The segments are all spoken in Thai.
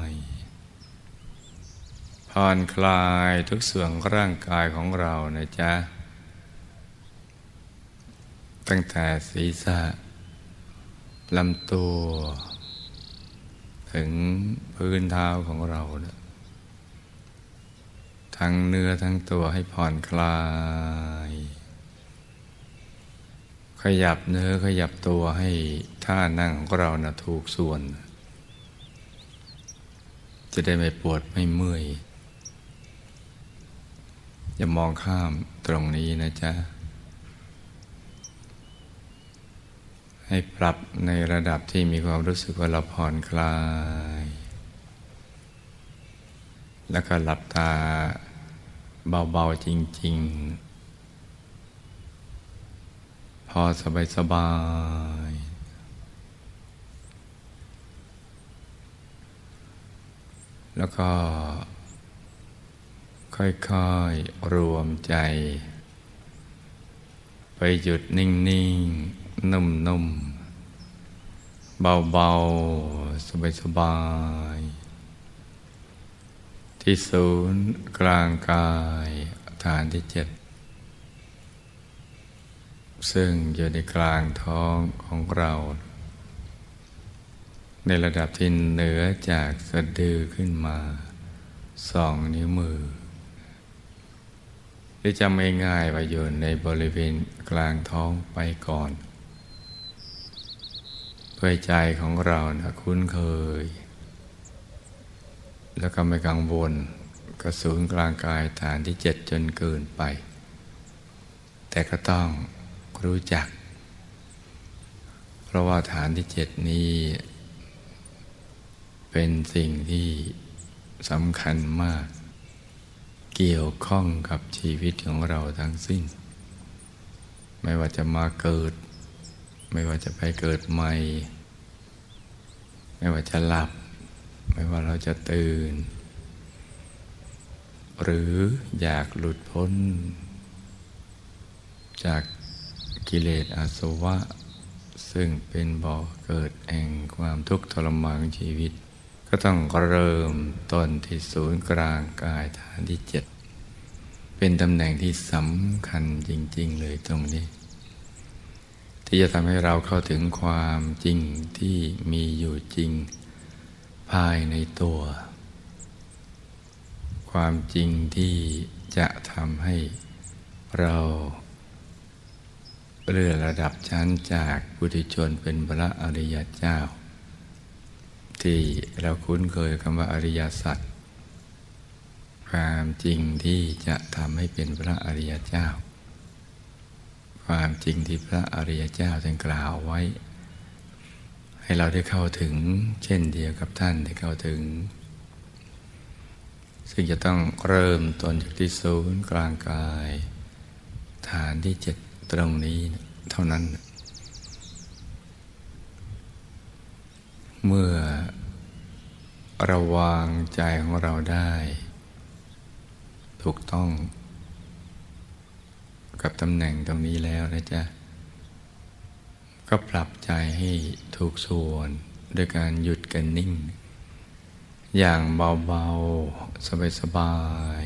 ย ผ่อนคลายทุกส่วนร่างกายของเรานะจ๊ะ ตั้งแต่ศีรษะลำตัว ถึงพื้นเท้าของเรานะทั้งเนื้อทั้งตัวให้ผ่อนคลาย ขยับเนื้อขยับตัวให้ท่านั่งของเรานะถูกส่วน จะได้ไม่ปวดไม่เมื่อย อย่ามองข้ามตรงนี้นะจ๊ะ ให้ปรับในระดับที่มีความรู้สึกว่าเราผ่อนคลาย แล้วก็หลับตาเบาๆจริง ๆ พอสบายๆแล้วก็ ค่อยๆ รวมใจ ไปหยุดนิ่งๆ นุ่มๆ เบาๆ สบายๆ ที่ศูนย์กลางกายฐานที่เจ็ด ซึ่งอยู่ในกลางท้องของเรา ในระดับที่เหนือจากสะดือขึ้นมาสองนิ้วมือ หรือจำง่ายๆว่าอยู่ในบริเวณกลางท้องไปก่อนเพื่อใจของเรานะคุ้นเคย แล้วก็ไม่กังวลกระสูนกลางกายฐานที่เจ็ดจนเกินไป แต่ก็ต้องรู้จัก เพราะว่าฐานที่เจ็ดนี้ เป็นสิ่งที่สำคัญมาก เกี่ยวข้องกับชีวิตของเราทั้งสิ้น ไม่ว่าจะมาเกิด ไม่ว่าจะไปเกิดใหม่ ไม่ว่าจะหลับ ไม่ว่าเราจะตื่น หรืออยากหลุดพ้น จากกิเลสอาสวะ ซึ่งเป็นบ่อเกิดแห่งความทุกข์ทรมานชีวิต ก็ต้องเริ่มต้นที่ศูนย์กลางกายฐานที่เจ็ดเป็นตำแหน่งที่สำคัญจริง ๆ เลยตรงนี้ ที่จะทำให้เราเข้าถึงความจริงที่มีอยู่จริง ภายในตัว ความจริงที่จะทำให้เราเลื่อนระดับชั้นจากบุตรชนเป็นพระอริยเจ้า ที่เราคุ้นเคยคำว่าอริยสัจความจริงที่จะทำให้เป็นพระอริยเจ้า ความจริงที่พระอริยเจ้าท่านกล่าวไว้ ให้เราได้เข้าถึงเช่นเดียวกับท่านได้เข้าถึง ซึ่งจะต้องเริ่มต้นจากที่ศูนย์กลางกาย ฐานที่เจ็ดตรงนี้เท่านั้น เมื่อระวางใจของเราได้ ถูกต้อง กับตำแหน่งตรงนี้แล้วนะจ๊ะ ก็ปรับใจให้ถูกส่วนด้วยการหยุดกันนิ่ง อย่างเบาๆ สบาย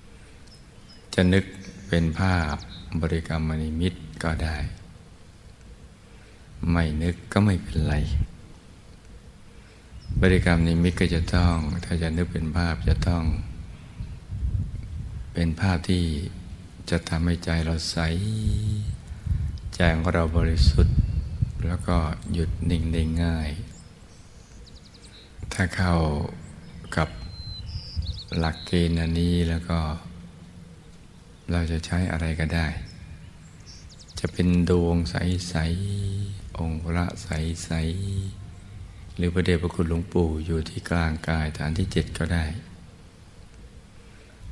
ๆ จะนึกเป็นภาพบริกรรมนิมิตก็ได้ ไม่นึกก็ไม่เป็นไรบริกรรมนิมิตก็จะต้อง ถ้าจะนึกเป็นภาพจะต้อง เป็นภาพที่จะทำให้ใจเราใสใจของเราบริสุทธิ์ แล้วก็หยุดนิ่งได้ง่าย ถ้าเข้ากับหลักเกณฑ์อันนี้แล้วก็ เราจะใช้อะไรก็ได้ จะเป็นดวงใสๆ องค์พระใสๆหรือพระเดชพระคุณหลวงปู่อยู่ที่กลางกายฐานที่เจ็ดก็ได้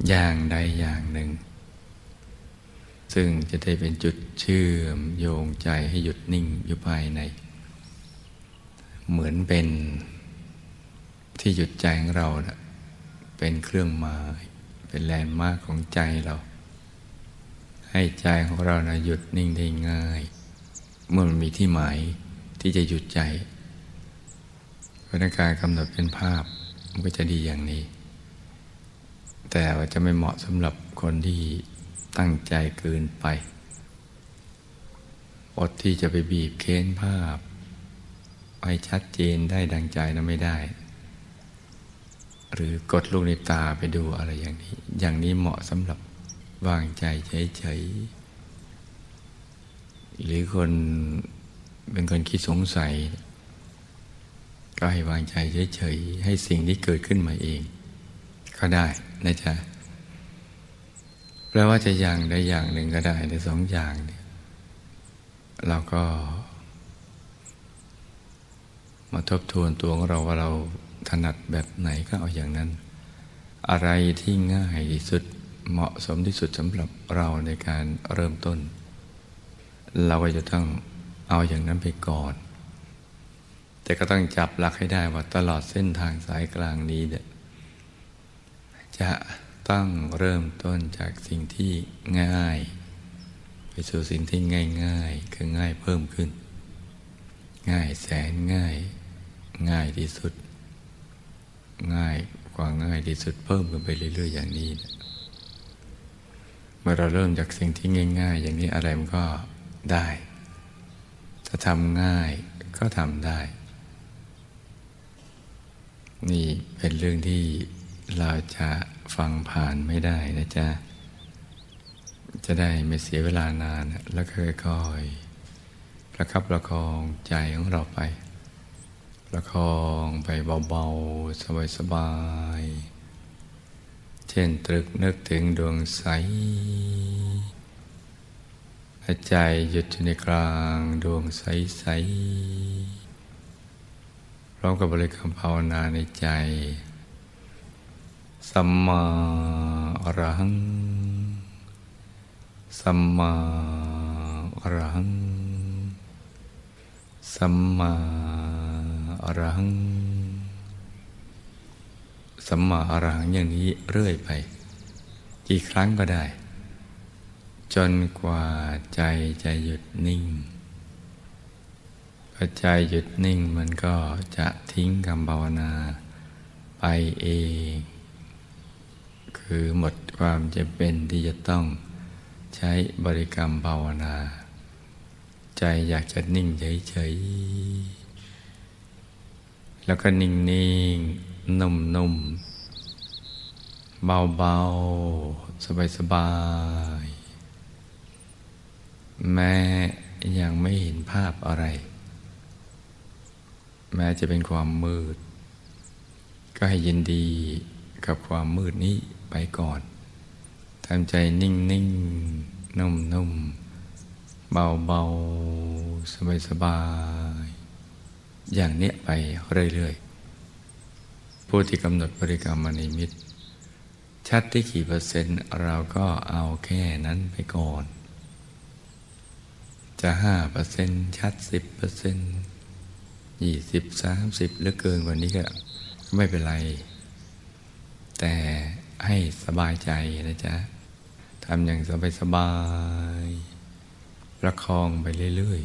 อย่างใดอย่างหนึ่ง ซึ่งจะได้เป็นจุดเชื่อมโยงใจให้หยุดนิ่งอยู่ภายใน เหมือนเป็นที่หยุดใจของเรานะเป็นเครื่องหมายเป็นแลนด์มาร์กของใจเรา ให้ใจของเรานะหยุดนิ่งได้ง่าย เมื่อมันมีที่หมายที่จะหยุดใจพราะการกำหนดเป็นภาพมันก็จะดีอย่างนี้ แต่ว่าจะไม่เหมาะสำหรับคนที่ตั้งใจเกินไปอดที่จะไปบีบเค้นภาพให้ชัดเจนได้ดังใจนะไม่ได้ หรือกดลูกในตาไปดูอะไรอย่างนี้ อย่างนี้เหมาะสำหรับวางใจเฉยๆ หรือคนเป็นคนคิดสงสัย ก็ให้วางใจเฉยๆ ให้สิ่งที่เกิดขึ้นมาเอง ก็ได้นะจ๊ะแปลว่าจะอย่างใดอย่างหนึ่งก็ได้ในสองอย่างเนี่ยเราก็มาทบทวนตัวของเราว่าเราถนัดแบบไหนก็เอาอย่างนั้น อะไรที่ง่ายที่สุดเหมาะสมที่สุดสำหรับเราในการเริ่มต้น เราก็จะต้องเอาอย่างนั้นไปก่อน แต่ก็ต้องจับหลักให้ได้ว่าตลอดเส้นทางสายกลางนี้เนี่ยจะต้องเริ่มต้นจากสิ่งที่ง่าย ไปสู่สิ่งที่ง่ายง่ายคือง่ายเพิ่มขึ้น ง่ายแสนง่าย ง่ายที่สุด ง่ายกว่าง่ายที่สุดเพิ่มขึ้นไปเรื่อยๆอย่างนี้เมื่อเราเริ่มจากสิ่งที่ง่าย ๆ อย่างนี้อะไรมันก็ ได้ ถ้าทำง่ายก็ทำได้ นี่เป็นเรื่องที่เราจะฟังผ่านไม่ได้นะจ๊ะ จะได้ไม่เสียเวลานาน แล้วค่อยๆประคับประคองใจของเราไป ประคองไปเบาๆ สบายๆ เช่นตรึกนึกถึงดวงใส ใจหยุดอยู่ในกลางดวงใสๆร้อมกับบริกรรมภาวนาในใจ สัมมาอรหัง สัมมาอรหัง สัมมาอรหัง สัมมาอรหังอย่างนี้เรื่อยไป กี่ครั้งก็ได้ จนกว่าใจจะหยุดนิ่งพอใจหยุดนิ่งมันก็จะทิ้งคำภาวนาไปเอง คือหมดความจะเป็นที่จะต้องใช้บริกรรมภาวนา ใจอยากจะนิ่งเฉยๆ แล้วก็นิ่งนิ่งนุ่มนุ่มเบาเบาสบายสบาย แม้ยังไม่เห็นภาพอะไร แม้จะเป็นความมืด ก็ให้ยินดีกับความมืดนี้ไปก่อนทำใจนิ่งนิ่งนุ่มนุ่มเบาเบาสบายสบายอย่างเนี้ยไปเรื่อยๆ ผู้ที่กำหนดบริกรรมมณีมิตรชัดที่กี่เปอร์เซ็นต์เราก็เอาแค่นั้นไปก่อน จะห้าเปอร์เซ็นชัดสิบเปอร์เซ็นยี่สิบสามสิบหรือเกินกว่านี้ก็ไม่เป็นไร แต่ให้สบายใจนะจ๊ะทำอย่างสบายสบายประคองไปเรื่อย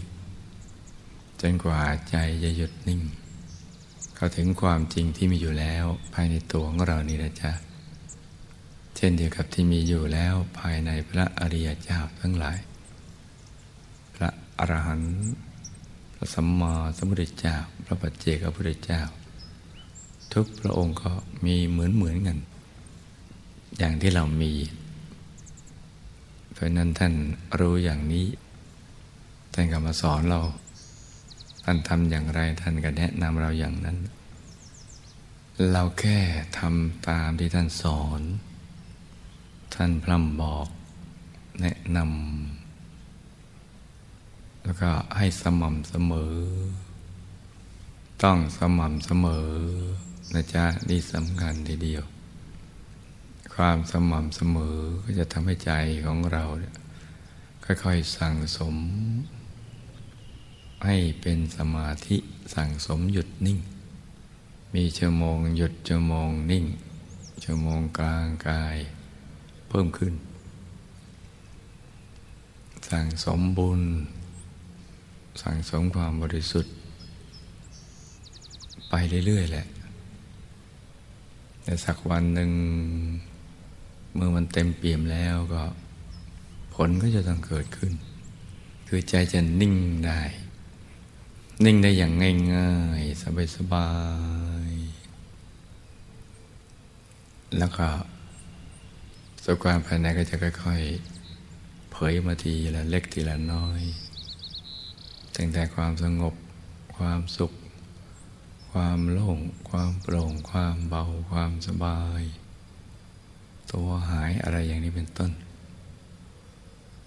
ๆ จนกว่าใจจะหยุดนิ่ง เข้าถึงความจริงที่มีอยู่แล้วภายในตัวของเรานี่นะจ๊ะเช่นเดียวกับที่มีอยู่แล้วภายในพระอริยเจ้าทั้งหลาย อรหันต์พระสัมมาสัมพุทธเจ้า พระปัจเจกพระพุทธเจ้า ทุกพระองค์ก็มีเหมือนเหมือนกัน อย่างที่เรามี เพราะนั้นท่านรู้อย่างนี้ท่านก็มาสอนเรา ท่านทำอย่างไรท่านก็แนะนำเราอย่างนั้น เราแค่ทำตามที่ท่านสอน ท่านพร่ำบอกแนะนำ แล้วก็ให้สม่ำเสมอ ต้องสม่ำเสมอนะจ๊ะนี่สำคัญทีเดียว ความสม่ำเสมอก็จะทำให้ใจของเราค่อยๆสั่งสม ให้เป็นสมาธิสั่งสมหยุดนิ่ง มีชั่วโมงหยุดชั่วโมงนิ่ง ชั่วโมงกลางกาย เพิ่มขึ้น สั่งสมบุญ สั่งสมความบริสุทธิ์ ไปเรื่อย ๆ แหละ แต่สักวันหนึ่ง เมื่อมันเต็มเปี่ยมแล้วก็ผลก็จะต้องเกิดขึ้น คือใจจะนิ่งได้ นิ่งได้อย่างง่ายๆ สบายๆ แล้วก็สุขความภายในก็จะค่อยๆ เผยมาทีละเล็กทีละน้อย ตั้งแต่ความสงบ ความสุข ความโล่ง ความโปร่ง ความเบา ความสบาย ตัวหายอะไรอย่างนี้เป็นต้น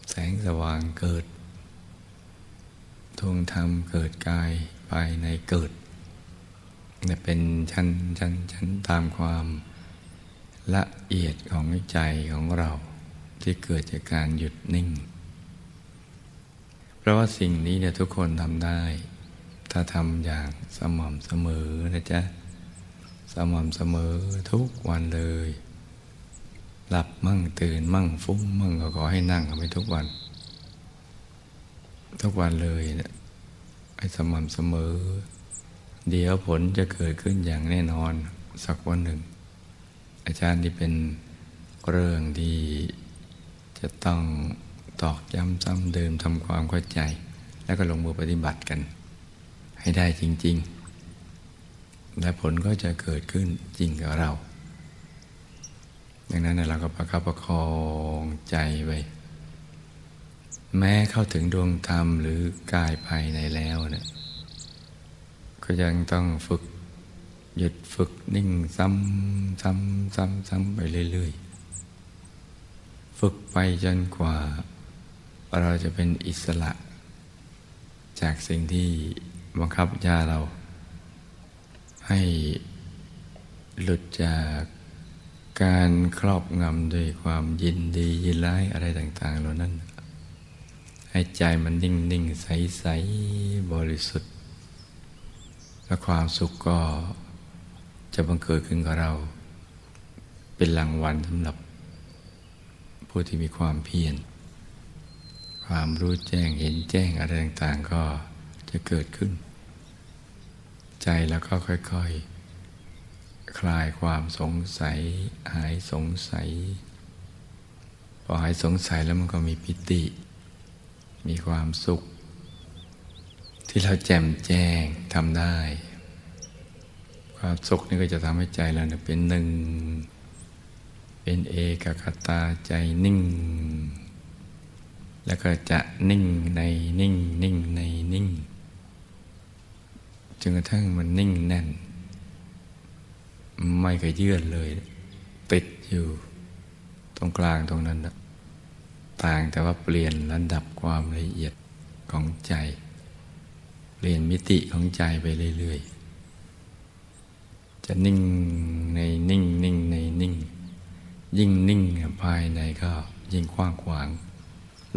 แสงสว่างเกิดทวงธรรมเกิดกายภายในเกิดเนี่ยเป็นชั้นชั้นชั้นตามความละเอียดของใจของเราที่เกิดจากการหยุดนิ่ง เพราะว่าสิ่งนี้เนี่ยทุกคนทำได้ ถ้าทำอย่างสม่ำเสมอนะจ๊ะ สม่ำเสมอทุกวันเลย หลับมั่งตื่นมั่งฟุ้งมั่งก็ขอให้นั่งไปทุกวัน ทุกวันเลยเนะี่ยให้สม่ำเสมอ เดี๋ยวผลจะเกิดขึ้นอย่างแน่นอนสักวันหนึ่ง อาจารย์ที่เป็นเรื่องที่จะต้อง ตอกย้ำซ้ำเดิมทำความเข้าใจ แล้วก็ลงมือปฏิบัติกัน ให้ได้จริง ๆ และผลก็จะเกิดขึ้นจริงกับเรา ดังนั้นเราก็ประคับประคองใจไว้แม้เข้าถึงดวงธรรมหรือกายภายในแล้วเนะี่ยก็ยังต้องฝึกหยุดฝึกนิ่งซ้ำซ้ำซ้ำซ้ำไปเรื่อยๆ ฝึกไปจนกว่า เราจะเป็นอิสระ จากสิ่งที่บังคับยาเรา ให้หลุดจากการครอบงำด้วยความยินดียินร้ายอะไรต่าง ๆ เหล่านั้น ให้ใจมันนิ่งนิ่งใสใสบริสุทธิ์ และความสุขก็จะบังเกิดขึ้นกับเรา เป็นรางวัลสำหรับผู้ที่มีความเพียร ความรู้แจ้งเห็นแจ้งอะไรต่างๆก็จะเกิดขึ้น ใจแล้วก็ค่อยๆคคลายความสงสัย หายสงสัย พอหายสงสัยแล้วมันก็มีปิติ มีความสุข ที่เราแจ่มแจ้งทำได้ ความสุขนี่ก็จะทำให้ใจเราเป็นหนึ่ง เป็นเอกคตาใจนิ่ง แล้วก็จะนิ่งในนิ่งนิ่งในนิ่งจนกระทั่งมันนิ่งแน่น ไม่เคยเยื่อนเลย ติดอยู่ตรงกลางตรงนั้นนะต่างแต่ว่าเปลี่ยนระดับความละเอียดของใจ เปลี่ยนมิติของใจไปเรื่อยๆ จะนิ่งในนิ่งนิ่งในนิ่ง ยิ่งนิ่งภายในก็ยิ่งกว้างขวาง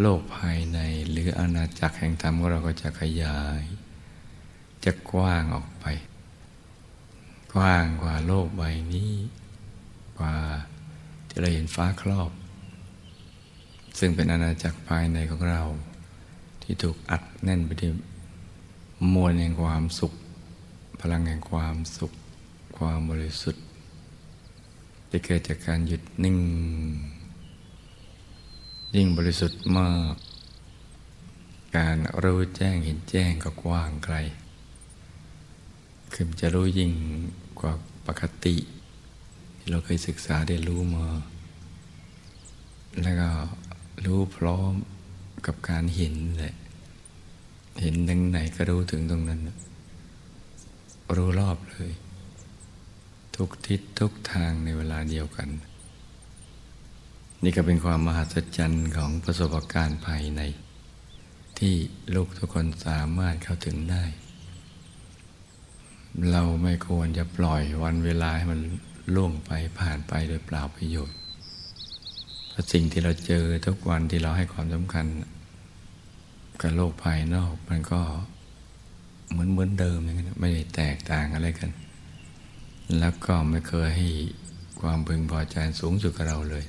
โลกภายในหรืออาณาจักรแห่งธรรมของเราก็จะขยาย จะกว้างออกไป กว้างกว่าโลกใบนี้ กว่าที่เราเห็นฟ้าครอบ ซึ่งเป็นอาณาจักรภายในของเรา ที่ถูกอัดแน่นไปด้วยมวลแห่งความสุข พลังแห่งความสุข ความบริสุทธิ์จะเกิดจากการหยุดนิ่ง ยิ่งบริสุทธิ์มาก การรู้แจ้งเห็นแจ้งก็กว้างไกล คือจะรู้ยิ่งกว่าปกติ ที่เราเคยศึกษาได้รู้มา แล้วก็รู้พร้อมกับการเห็นแหละเห็นทั้งไหนก็รู้ถึงตรงนั้น รู้รอบเลย ทุกทิศทุกทางในเวลาเดียวกัน นี่ก็เป็นความมหัศจรรย์ของประสบการณ์ภายใน ที่ลูกทุกคนสามารถเข้าถึงได้ เราไม่ควรจะปล่อยวันเวลาให้มันล่วงไปผ่านไปโดยเปล่าประโยชน์เพราะสิ่งที่เราเจอทุกวันที่เราให้ความสำคัญ กับโลกภายนอกมันก็เหมือนเหมือนเดิมอย่างนั้นไม่ได้แตกต่างอะไรกัน แล้วก็ไม่เคยให้ความพึงพอใจสูงสุดกับเราเลย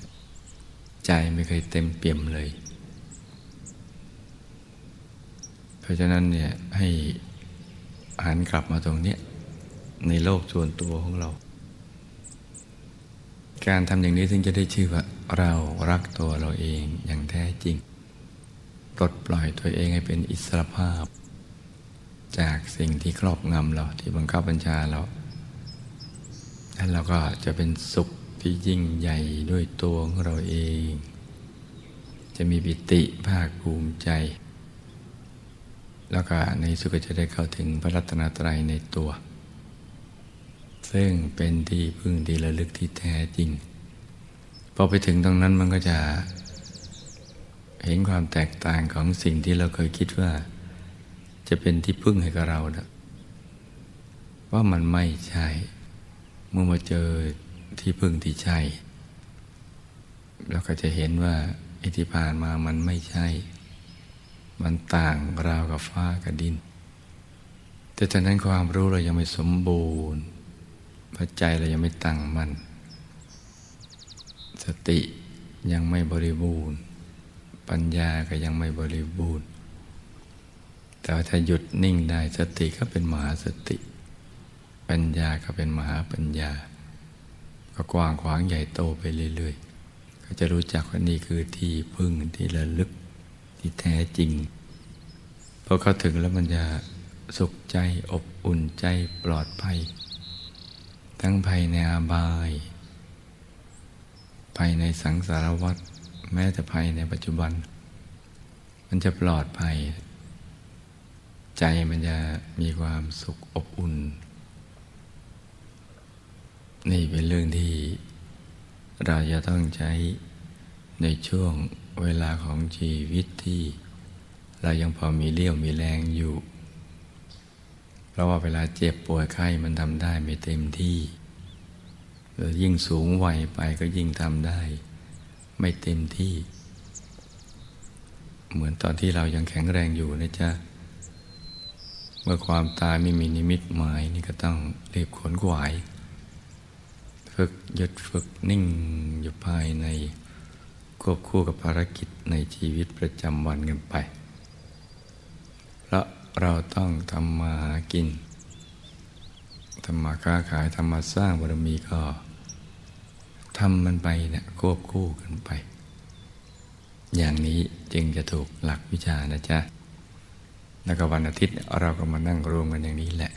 ใจไม่เคยเต็มเปี่ยมเลย เพราะฉะนั้นเนี่ยให้หันกลับมาตรงนี้ในโลกส่วนตัวของเรา การทำอย่างนี้ถึงจะได้ชื่อว่าเรารักตัวเราเองอย่างแท้จริงปลดปล่อยตัวเองให้เป็นอิสรภาพ จากสิ่งที่ครอบงำเราที่บังคับบัญชาเราแล้วเราก็จะเป็นสุข ที่ยิ่งใหญ่ด้วยตัวของเราเอง จะมีปิติภาคภูมิใจ แล้วก็ในสุขก็จะได้เข้าถึงพระรัตนตรัยในตัว ซึ่งเป็นที่พึ่งที่ระลึกที่แท้จริง พอไปถึงตรงนั้นมันก็จะ เห็นความแตกต่างของสิ่งที่เราเคยคิดว่า จะเป็นที่พึ่งให้กับเรานะว่ามันไม่ใช่เมื่อมาเจอ ที่พึ่งที่ใช่เราก็จะเห็นว่าอิทธิผ่านมามันไม่ใช่ มันต่างราวกับฟ้ากับดิน แต่ตอนนั้นความรู้เรายังไม่สมบูรณ์พระใจเรายังไม่ตั้งมั่น สติยังไม่บริบูรณ์ ปัญญาก็ยังไม่บริบูรณ์ แต่ถ้าหยุดนิ่งได้สติก็เป็นมหาสติ ปัญญาก็เป็นมหาปัญญา ก็กว้างขวางใหญ่โตไปเรื่อยๆ ก็จะรู้จักว่านี่คือที่พึ่งที่ระลึกที่แท้จริงพอเข้าถึงแล้วมันจะสุขใจอบอุ่นใจปลอดภัย ทั้งภัยในอาบายภัยในสังสารวัฏแม้แต่ภัยในปัจจุบัน มันจะปลอดภัย ใจมันจะมีความสุขอบอุ่น นี่เป็นเรื่องที่เราจะต้องใช้ในช่วงเวลาของชีวิตที่ เรายังพอมีเลี้ยวมีแรงอยู่ เพราะว่าเวลาเจ็บป่วยไข้มันทำได้ไม่เต็มที่แล้วยิ่งสูงวัยไปก็ยิ่งทำได้ ไม่เต็มที่ เหมือนตอนที่เรายังแข็งแรงอยู่นะจ๊ะเมื่อความตายไม่มีนิมิตหมายนี่ก็ต้องรีบขนขวาย ฝึกหยุดฝึกนิ่งอยู่ภายในควบคู่กับภารกิจในชีวิตประจำวันกันไป เพราะเราต้องทำมาหากินทำมาค้าขายทำมาสร้างบารมีก็ทำมันไปเนี่ยควบคู่กันไป อย่างนี้จึงจะถูกหลักวิชานะจ๊ะ แล้วก็วันอาทิตย์เราก็มานั่งรวมกันอย่างนี้แหละ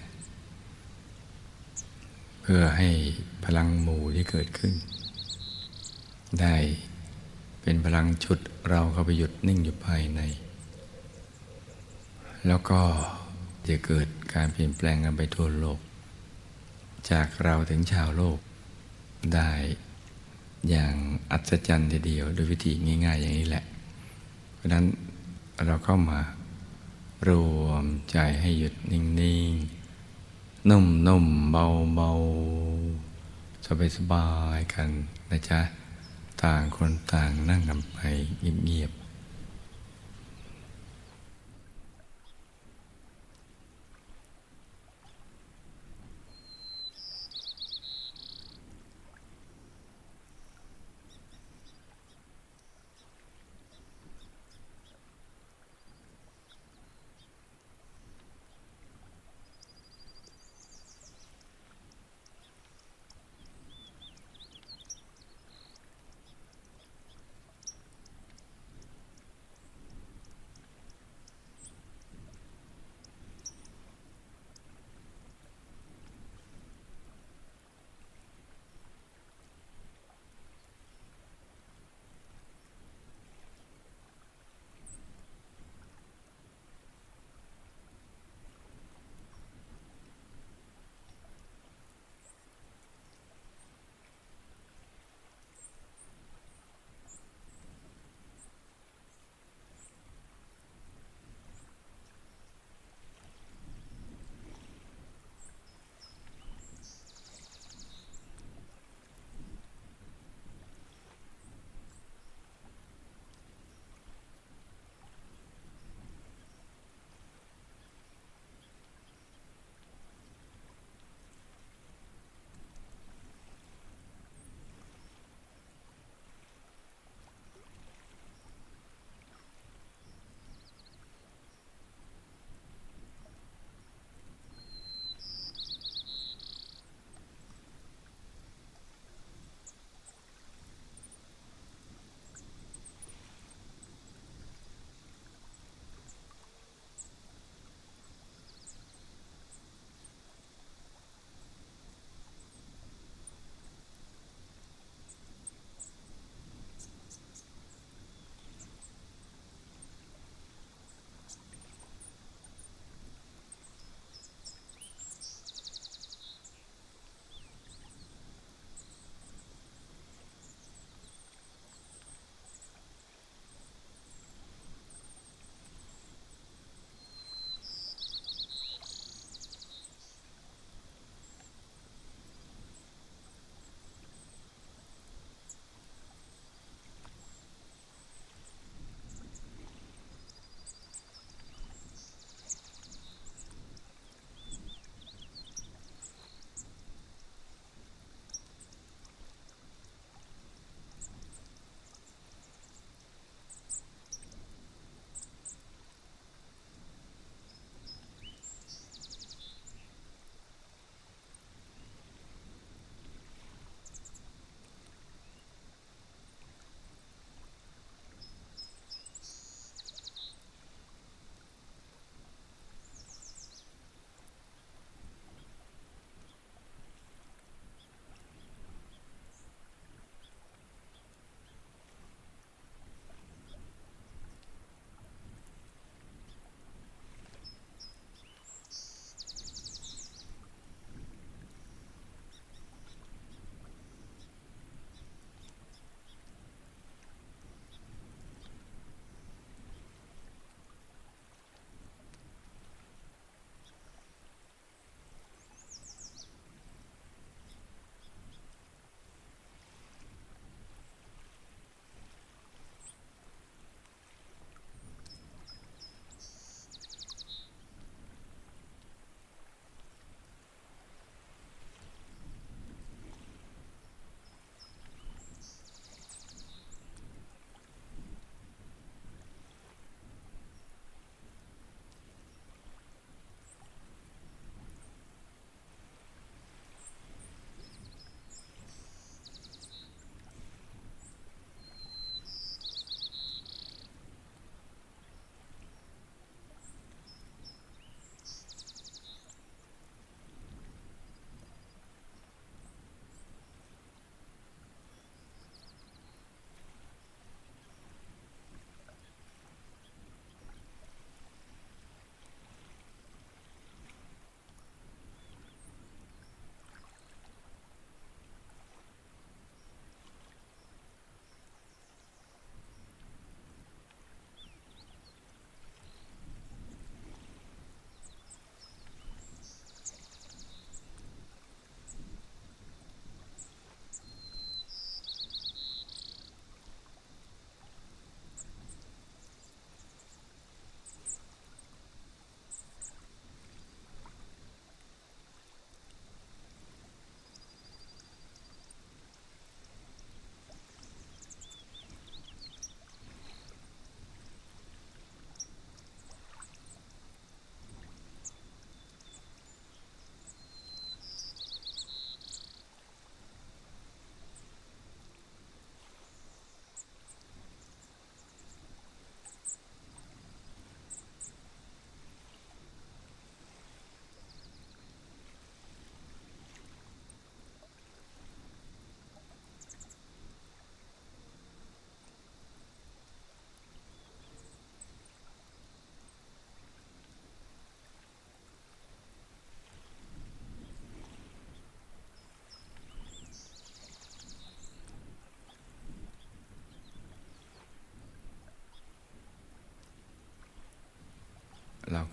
พื่อให้พลังหมู่ที่เกิดขึ้น ได้เป็นพลังชุดเราเข้าไปหยุดนิ่งอยู่ภายใน แล้วก็จะเกิดการเปลี่ยนแปลงกันไปทั่วโลก จากเราถึงชาวโลกได้อย่างอัศจรรย์ทีเดียวโดยวิธีง่ายๆอย่างนี้แหละ เพราะนั้นเราเข้ามารวมใจให้หยุดนิ่งๆ นุ่มๆเบาๆสบายๆกันนะจ๊ะ ต่างคนต่างนั่งกันไปเงียบ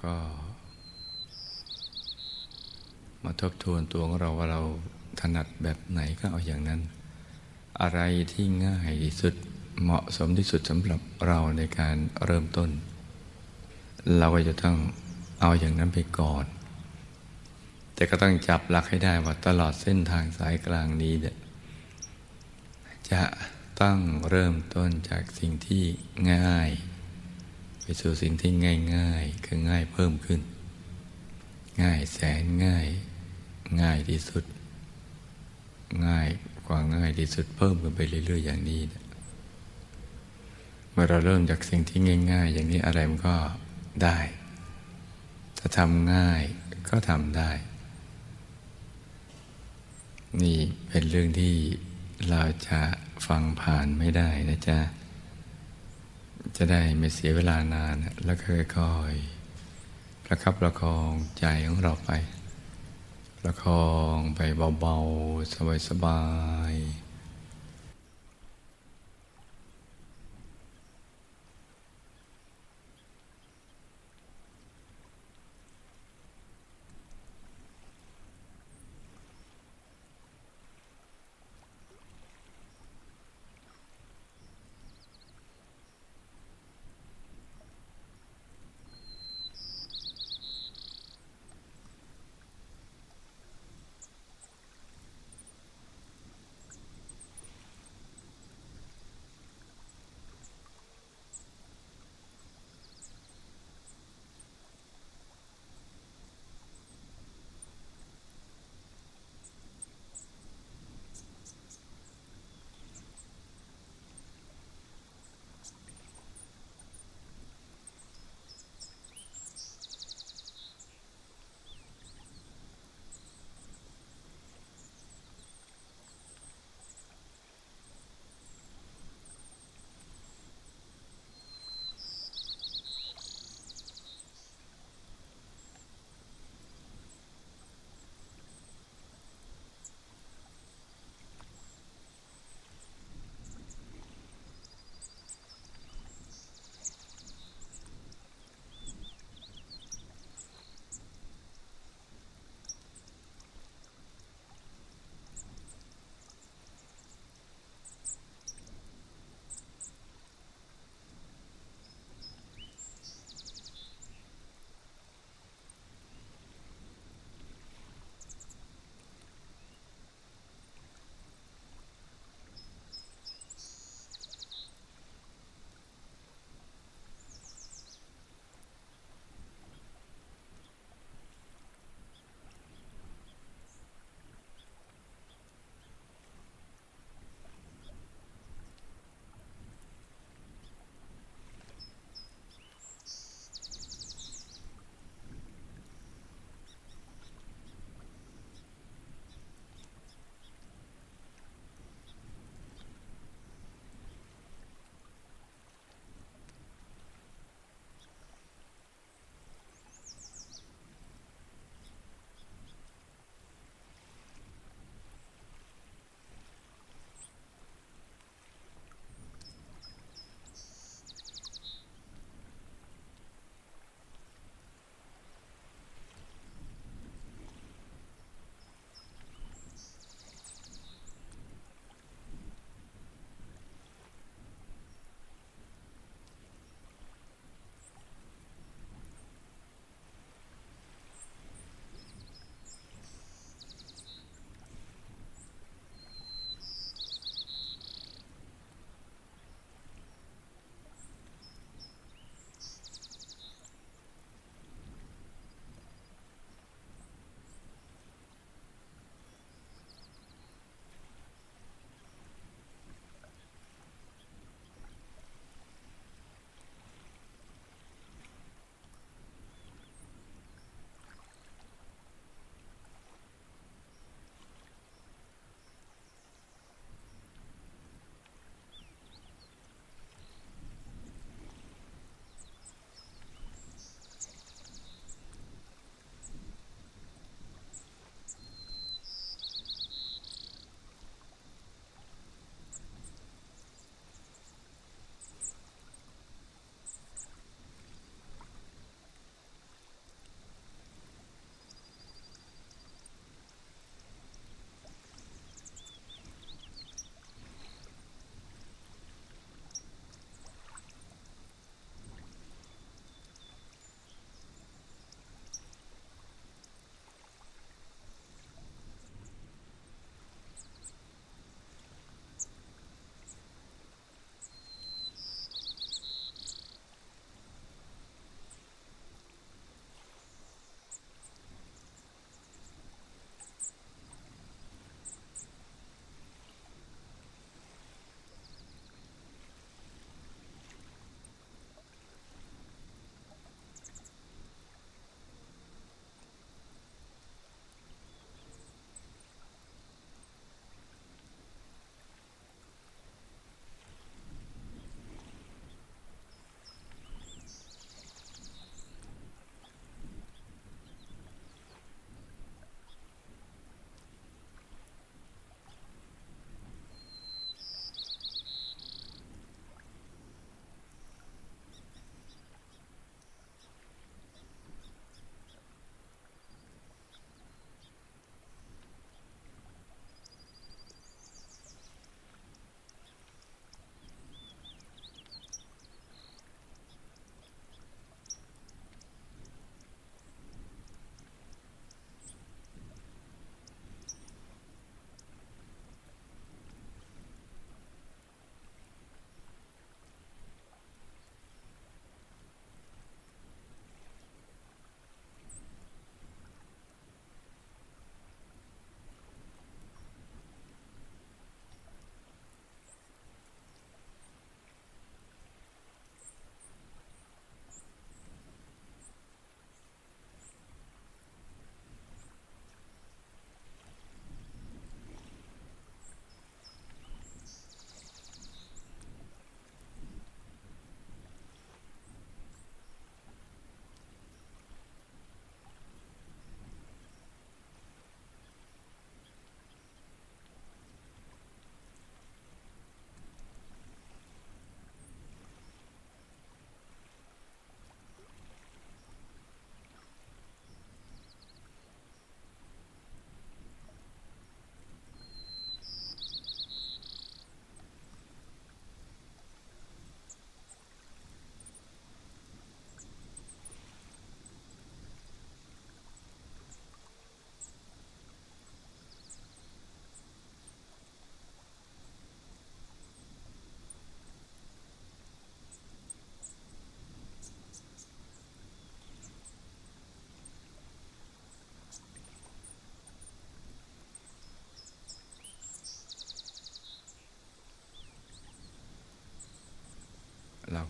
ก็ มาทบทวนตัวของเราว่าเราถนัดแบบไหนก็เอาอย่างนั้น อะไรที่ง่ายที่สุดเหมาะสมที่สุดสำหรับเราในการเริ่มต้น เราก็จะต้องเอาอย่างนั้นไปก่อน แต่ก็ต้องจับหลักให้ได้ว่าตลอดเส้นทางสายกลางนี้เนี่ยจะต้องเริ่มต้นจากสิ่งที่ง่าย ไปสู่สิ่งที่ง่ายง่ายคือง่ายเพิ่มขึ้น ง่ายแสนง่าย ง่ายที่สุด ง่ายกว่าง่ายที่สุดเพิ่มกันไปเรื่อยๆอย่างนี้นะเมื่อเราเริ่มจากสิ่งที่ง่าย ๆ อย่างนี้อะไรมันก็ได้ ถ้าทำง่ายก็ทำได้ นี่เป็นเรื่องที่เราจะฟังผ่านไม่ได้นะจ๊ะ จะได้ไม่เสียเวลานาน แล้วค่อยๆประคับประคองใจของเราไป ประคองไปเบาๆ สบายๆ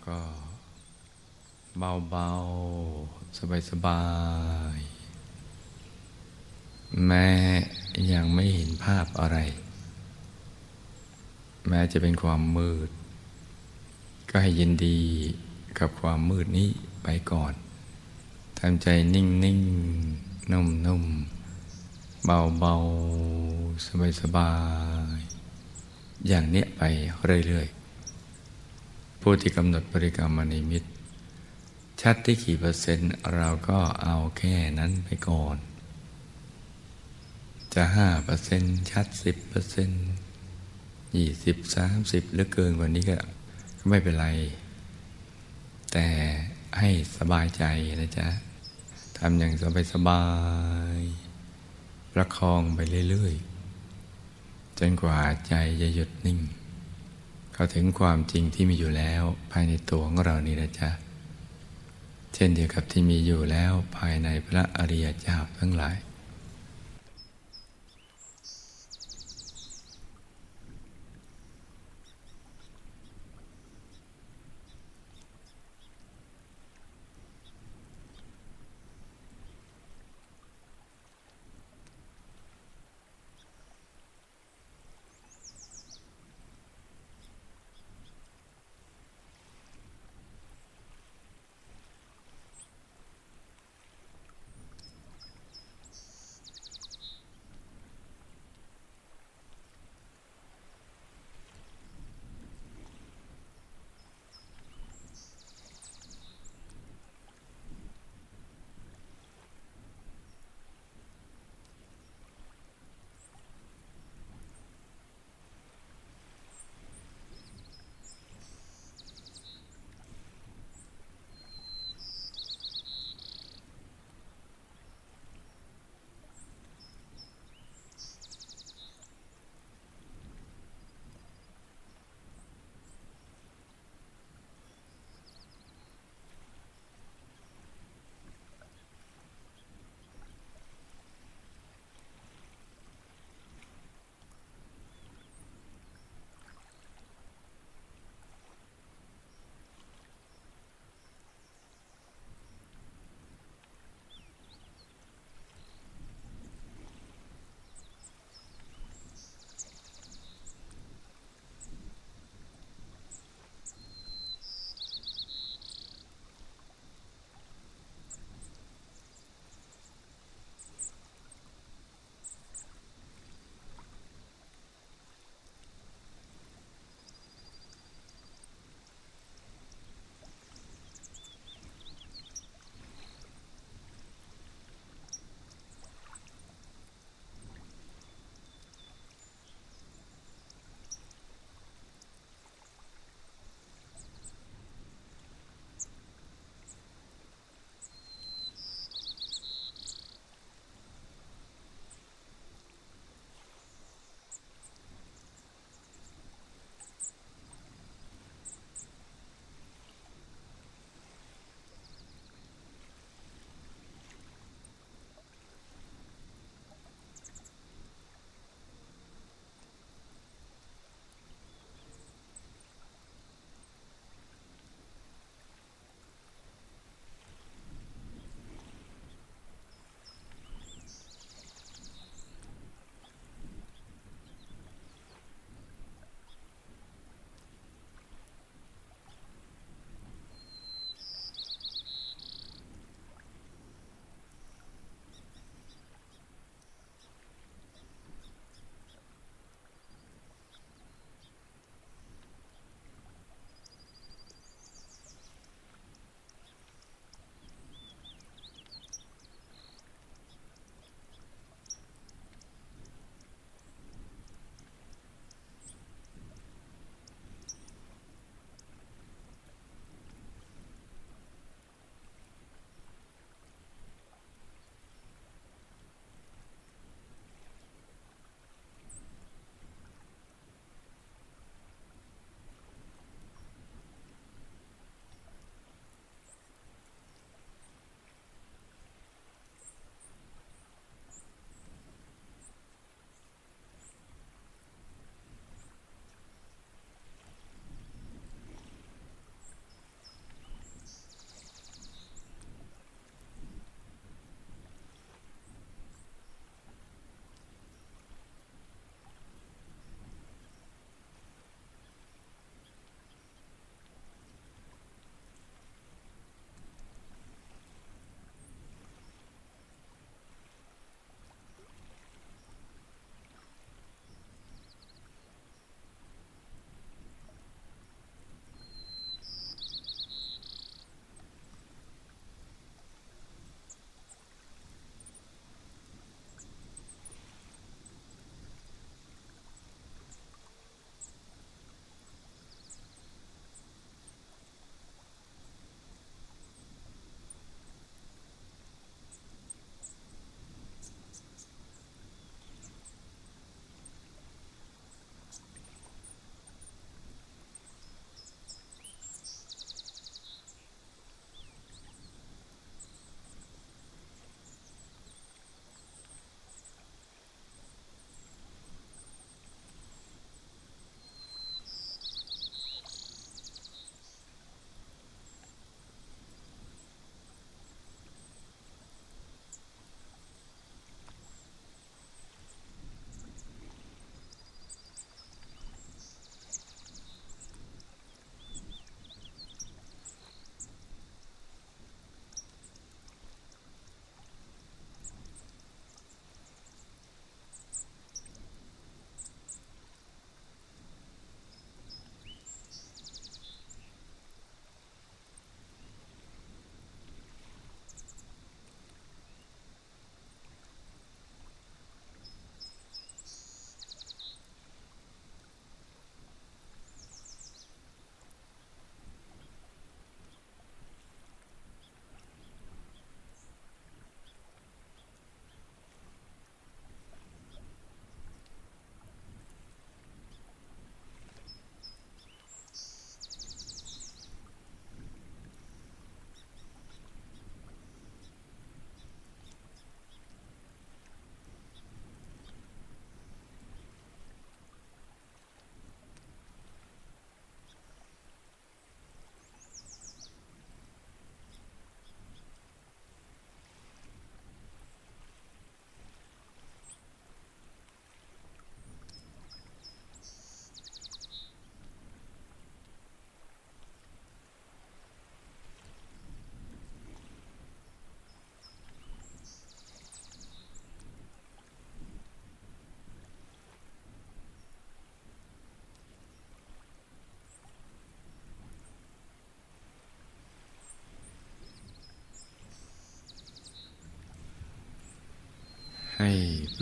ก็เบาๆสบายๆแม้ยังไม่เห็นภาพอะไร แม้จะเป็นความมืด ก็ให้ยินดีกับความมืดนี้ไปก่อนทำใจนิ่งๆนุ่มๆเบาๆสบายๆอย่างเนี้ยไปเรื่อยๆ ผู้ที่กำหนดบริกรรมนิมิต ชัดที่กี่เปอร์เซ็นต์เราก็เอาแค่นั้นไปก่อน จะห้าเปอร์เซ็นต์ชัดสิบเปอร์เซ็นต์ยี่สิบสามสิบหรือเกินกว่านี้ก็ไม่เป็นไร แต่ให้สบายใจนะจ๊ะทำอย่างสบายสบายประคองไปเรื่อยๆ จนกว่าใจจะหยุดนิ่ง เข้าถึงความจริงที่มีอยู่แล้วภายในตัวของเรานี่นะจ๊ะ เช่นเดียวกับที่มีอยู่แล้วภายในพระอริยเจ้าทั้งหลาย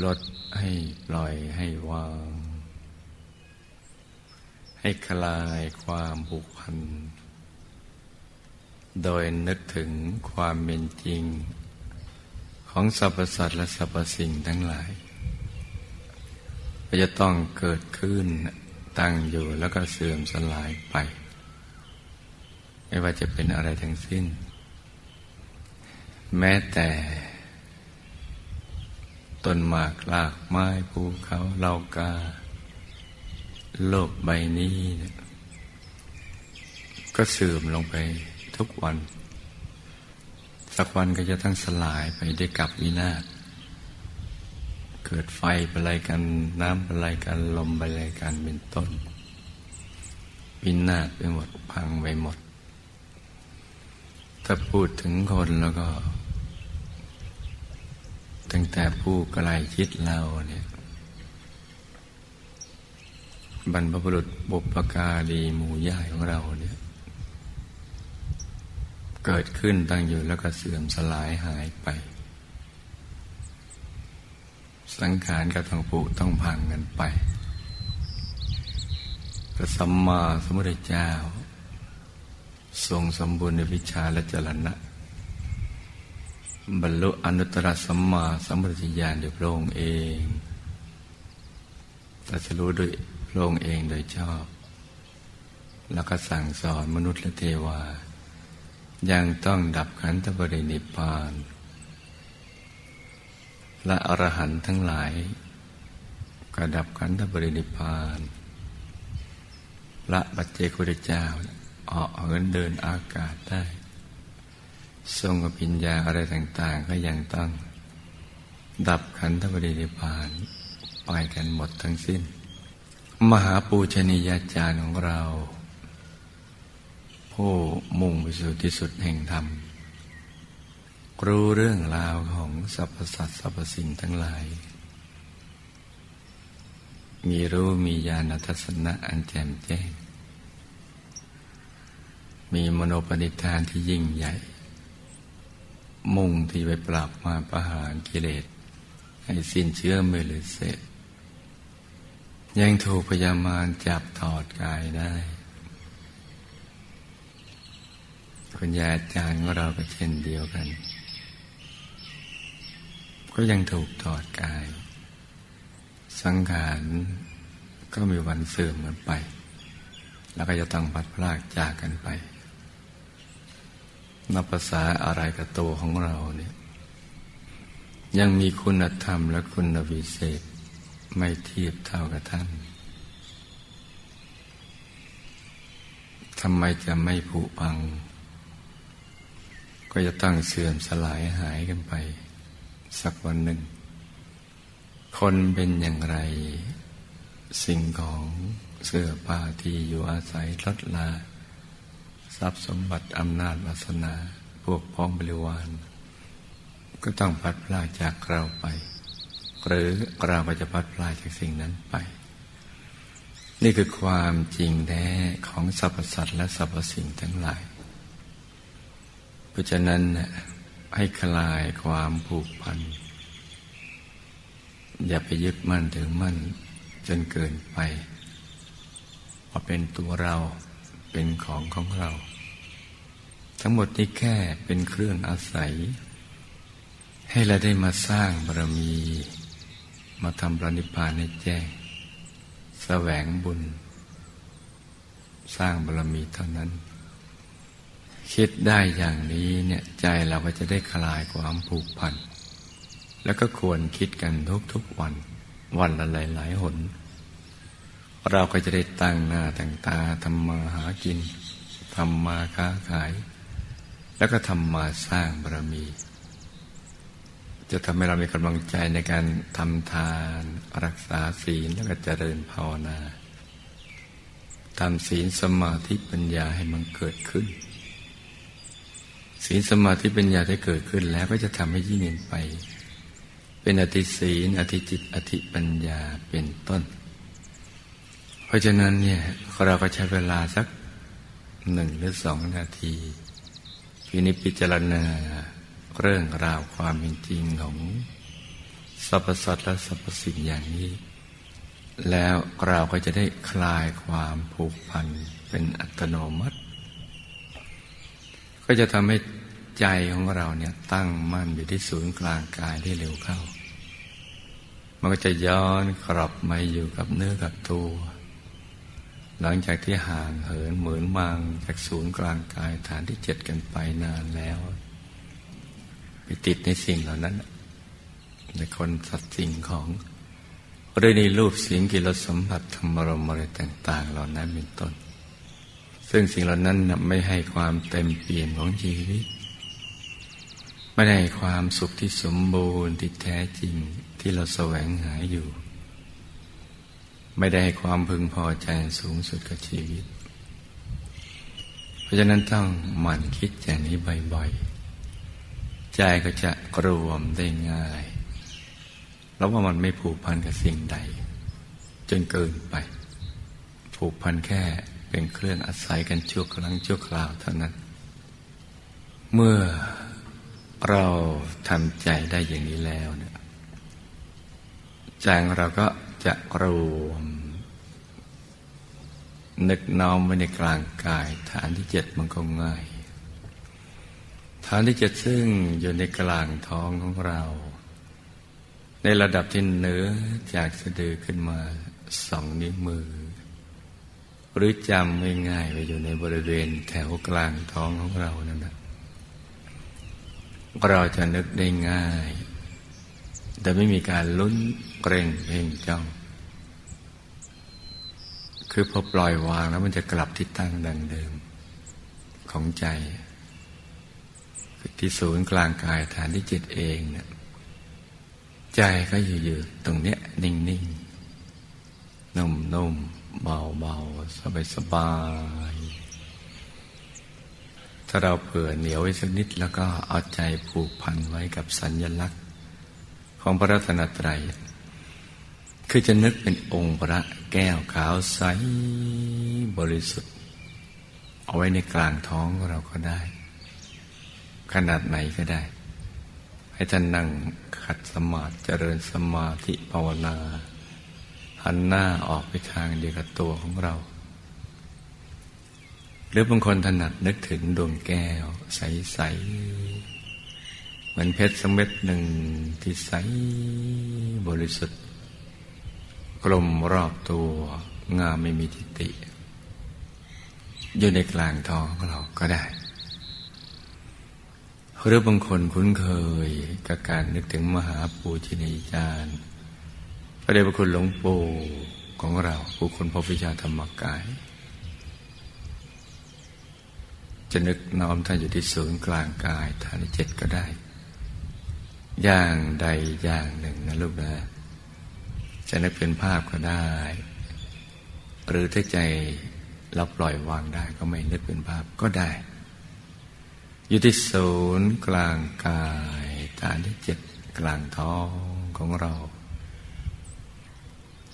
ลดให้ปล่อยให้วาง ให้คลายความผูกพัน โดยนึกถึงความเป็นจริง ของสรรพสัตว์และสรรพสิ่งทั้งหลายจะต้องเกิดขึ้นตั้งอยู่แล้วก็เสื่อมสลายไป ไม่ว่าจะเป็นอะไรทั้งสิ้น แม้แต่ ต้นหมากลากไม้ภูเขาเลากา โลกใบนี้ ก็เสื่อมลงไปทุกวัน สักวันก็จะทั้งสลายไปได้กับวินาศเกิดไฟไปอะไรกันน้ำไปอะไรกันลมไปอะไรกันเป็นต้น วินาศไปหมดพังไปหมด ถ้าพูดถึงคนแล้วก็ ตั้งแต่ผู้ไกลชิดเราเนี่ยบรรพบุรุษบุปการีหมู่ย่ายของเราเนี่ยเกิดขึ้นตั้งอยู่แล้วก็เสื่อมสลายหายไป สังขารก็ต้องผุต้องพังกันไปพระสัมมาสัมพุทธเจ้า ทรงสมบูรณ์ในวิชาและจรณะ บรรลุอนุตตรสัมมาสัมพุทธญาณโดยพระองค์เองตรัสรู้โดยพระองค์เองโดยชอบ แล้วก็สั่งสอนมนุษย์และเทวา ยังต้องดับขันธปรินิพพานและอรหันต์ทั้งหลายก็ดับขันธปรินิพพานพระบัจเจกุฎเจ้าออกเหินเดินอากาศได้ ทรงอภิญญาอะไรต่าง ๆ ก็ยังต้อง ดับขันธปรินิพานไปกันหมดทั้งสิ้น มหาปูชนียาจารย์ของเรา ผู้มุ่งไปสู่ที่สุดแห่งธรรม รู้เรื่องราวของสรรพสัตว์สรรพสิ่งทั้งหลาย มีรู้มีญาณทัศนะอันแจ่มแจ้ง มีมโนปณิธานที่ยิ่งใหญ่ มุ่งที่ไปปราบมาประหารกิเลส ให้สิ้นเชื้อไม่เหลือเศษยังถูกพยามารจับถอดกายได้ คุณยาอาจารย์ของเราก็เช่นเดียวกัน ก็ยังถูกถอดกาย สังขารก็มีวันเสื่อมกันไป แล้วก็จะต้องพัดพลากจากกันไป นับภาษาอะไรกับตัวของเราเนี่ยยังมีคุณธรรมและคุณวิเศษ ไม่เทียบเท่ากับท่านทำไมจะไม่ผุพัง ก็จะตั้งเสื่อมสลายหายกันไป สักวันหนึ่ง คนเป็นอย่างไร สิ่งของเสื้อผ้าที่อยู่อาศัยลดลา ทรัพย์สมบัติอำนาจวาสนา พวกพ้องบริวาร ก็ต้องพัดพลาจากเราไป หรือเราก็จะพัดพลาจากสิ่งนั้นไป นี่คือความจริงแท้ของสรรพสัตว์และสรรพสิ่งทั้งหลาย เพราะฉะนั้นให้คลายความผูกพัน อย่าไปยึดมั่นถึงมั่นจนเกินไปว่าเป็นตัวเรา เป็นของของเรา ทั้งหมดนี้แค่เป็นเครื่องอาศัย ให้เราได้มาสร้างบารมี มาทำปรินิพานให้แจ้งแสวงบุญ สร้างบารมีเท่านั้น คิดได้อย่างนี้เนี่ยใจเราก็จะได้คลายความผูกพัน แล้วก็ควรคิดกันทุกๆวัน วันละหลายๆหน เราก็จะได้ตั้งหน้าตั้งตาทำมาหากินทำมาค้าขาย แล้วก็ทำมาสร้างบารมี จะทำให้เรามีกำลังใจในการทำทานรักษาศีลแล้วก็เจริญภาวนาทำศีลสมาธิปัญญาให้มันเกิดขึ้น ศีลสมาธิปัญญาที่เกิดขึ้นแล้วก็จะทำให้ยิ่งเงินไป เป็นอธิศีลอธิจิตอธิปัญญาเป็นต้น ราะฉะนั้นเนี่ยเราก็ใช้เวลาสักหนึ่งหรือสองนาทีพินิจพิจารณาเรื่องราวความเป็นจริงของสรรพสัตว์และสรรพสิ่งอย่างนี้ แล้วเราก็จะได้คลายความผูกพันเป็นอัตโนมัติ ก็จะทำให้ใจของเราเนี่ยตั้งมั่นอยู่ที่ศูนย์กลางกายได้เร็วเข้า มันก็จะย้อนกลับมาอยู่กับเนื้อกับตัว หลังจากที่ห่างเหินเหมือนมังจากศูนย์กลางกายฐานที่เจ็ดกันไปนานแล้ว ไปติดในสิ่งเหล่านั้น ในคนสัตว์สิ่งของหรือในรูปเสียงกิรสัมผัสธรรมรมอะไรต่าง ๆ เหล่านั้นเป็นต้น ซึ่งสิ่งเหล่านั้นไม่ให้ความเต็มเปี่ยมของชีวิตไม่ได้ความสุขที่สมบูรณ์ที่แท้จริงที่เราแสวงหาอยู่ ไม่ได้ให้ความพึงพอใจสูงสุดกับชีวิต เพราะฉะนั้นต้องหมั่นคิดอย่างนี้บ่อยๆ ใจก็จะรวมได้ง่าย แล้วว่ามันไม่ผูกพันกับสิ่งใด จนเกินไป ผูกพันแค่เป็นเครื่องอาศัยกันชั่วครั้งชั่วคราวเท่านั้น เมื่อเราทำใจได้อย่างนี้แล้วเนี่ยใจของเราก็ จะรวม นึกน้อมไว้ในกลางกาย ฐานที่เจ็ดมันก็ง่าย ฐานที่เจ็ดซึ่งอยู่ในกลางท้องของเรา ในระดับที่เหนือจากสะดือขึ้นมาสองนิ้วมือ หรือจำง่ายๆไปอยู่ในบริเวณแถวกลางท้องของเรานั่นนะเราจะนึกได้ง่าย แต่ไม่มีการลุ้นเกรงเพ่งจ้อง คือพอปล่อยวางแล้วมันจะกลับที่ตั้งดังเดิม ของใจที่ศูนย์กลางกายฐานที่จิตเองเนะี่ยใจก็อยู่อยู่ตรงเนี้ย นิ่งนิ่งนุ่มนุ่มเบาเบาสบายสบายถ้าเราเผื่อเหนียวไว้สักนิดแล้วก็เอาใจผูกพันไว้กับสัญญลักษณ ของพระรัตนตรัย คือจะนึกเป็นองค์พระแก้วขาวใสบริสุทธิ์ เอาไว้ในกลางท้องเราก็ได้ ขนาดไหนก็ได้ ให้ท่านนั่งขัดสมาธิเจริญสมาธิภาวนา หันหน้าออกไปทางเดียวกับตัวของเรา หรือบางคนถนัดนึกถึงดวงแก้ว ใสๆ เหมือนเพชรสมเม็ดหนึ่งที่ใสบริสุทธิ์ กลมรอบตัวงามไม่มีทิฏฐิอยู่ในกลางท้องของเราก็ได้ หรือบางคนคุ้นเคยกับการนึกถึงมหาปูชินีจารย์พระเดชพระคุณหลวงปู่ของเราผู้คนพบวิชาธรรมกาย จะนึกน้อมท่านอยู่ที่ศูนย์กลางกายฐานเจ็ดก็ได้ อย่างใดอย่างหนึ่งนะลูกนะจะนึกเป็นภาพก็ได้ หรือถ้าใจเราปล่อยวางได้ก็ไม่นึกเป็นภาพก็ได้ อยู่ที่ศูนย์กลางกายฐานที่เจ็ดกลางท้องของเรา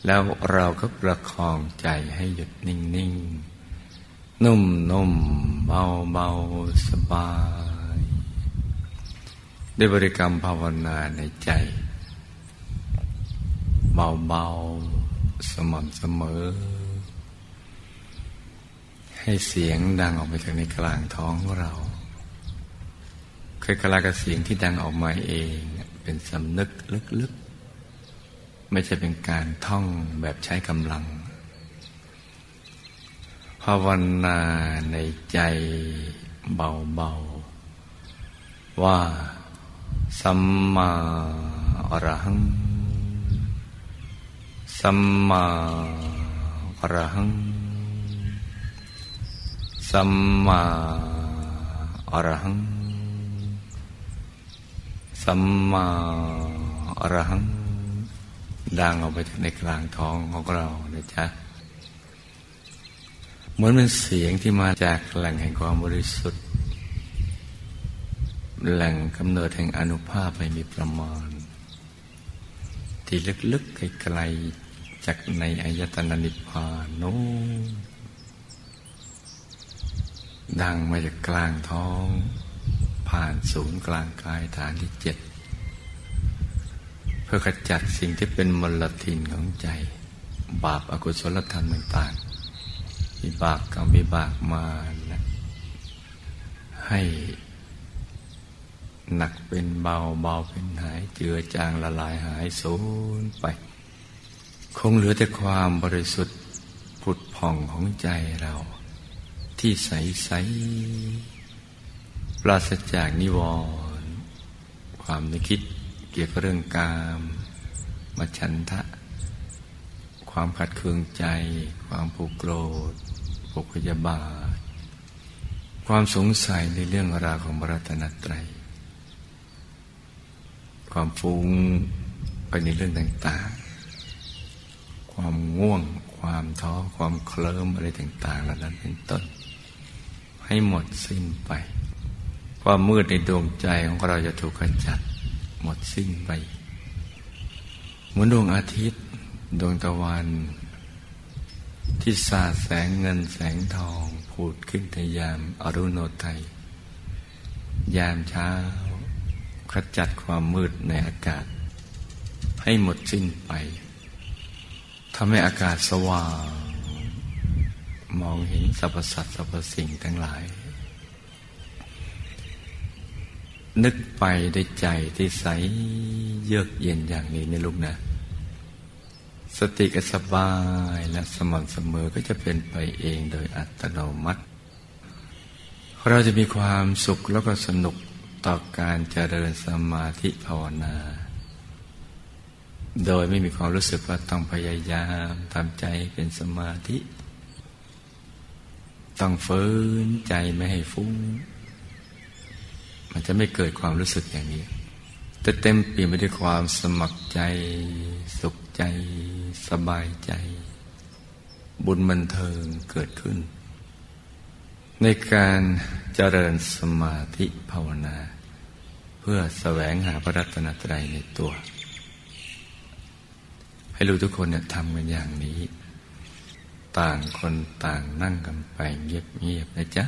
แล้วเราก็ประคองใจให้หยุดนิ่งนิ่งนุ่มนุ่มเบาเบาสบาย ได้บริกรรมภาวนาในใจ เบาเบาสม่ำเสมอ ให้เสียงดังออกไปจากในกลางท้องเราเคือคลากับเสียงที่ดังออกมาเอง เป็นสำนึกลึกๆ ไม่ใช่เป็นการท่องแบบใช้กำลัง ภาวนาในใจเบาๆ ว่า สัมมาอรหัง สัมมาอรหัง สัมมาอรหัง สัมมาอรหัง ดังออกไปจากในกลางท้องของเรานะจ๊ะ เหมือนเป็นเสียงที่มาจากแหล่งแห่งความบริสุทธิ์ แหล่งกำเนิดแห่งอนุภาพไม่มีประมาณ ที่ลึกๆไกลๆจากในอายตนะนิพพานโน้ดังมาจากกลางท้อง ผ่านศูนย์กลางกายฐานที่เจ็ดเพื่อขจัดสิ่งที่เป็นมลทินของใจ บาปอากุศลธรรมต่างๆวิบากกรรมวิบากมานะให้ หนักเป็นเบาเบาเป็นหายเจือจางละลายหายสูญไป คงเหลือแต่ความบริสุทธิ์ผุดผ่องของใจเรา ที่ใสใสปราศจากนิวรณ์ความนึกคิดเกี่ยวกับเรื่องกามมาฉันทะ ความขัดเคืองใจ ความผูกโกรธผูกพยาบาท ความสงสัยในเรื่องราวของบรัตนตรัย ความฟุ้งไปในเรื่องต่างๆ ความง่วง ความท้อ ความเคลิ้มอะไรต่างๆเหล่านั้นเป็นต้น ให้หมดสิ้นไป ความมืดในดวงใจของเราจะถูกขจัด หมดสิ้นไป เหมือนดวงอาทิตย์ดวงตะวัน ที่สาดแสงเงินแสงทอง ผูดขึ้นในยามอรุณโนไทยยามเช้า ขจัดความมืดในอากาศ ให้หมดสิ้นไปทำให้อากาศสว่าง มองเห็นสรรพสัตว์สรรพสิ่งทั้งหลาย นึกไปได้ใจที่ใสเยือกเย็นอย่างนี้ในลูกนะ สติก็สบายและสม่ำเสมอก็จะเป็นไปเองโดยอัตโนมัติ เราจะมีความสุขแล้วก็สนุก ต่อการเจริญสมาธิภาวนา โดยไม่มีความรู้สึกว่าต้องพยายามทำใจเป็นสมาธิ ต้องฝืนใจไม่ให้ฟุ้ง มันจะไม่เกิดความรู้สึกอย่างนี้ แต่เต็มเปลี่ยนไปด้วยความสมัครใจสุขใจสบายใจ บุญบันเทิงเกิดขึ้น ในการเจริญสมาธิภาวนา เพื่อแสวงหาพระรัตนตรัยในตัว ให้รู้ทุกคนเนี่ยทำกันอย่างนี้ ต่างคนต่างนั่งกันไปเงียบๆนะจ๊ะ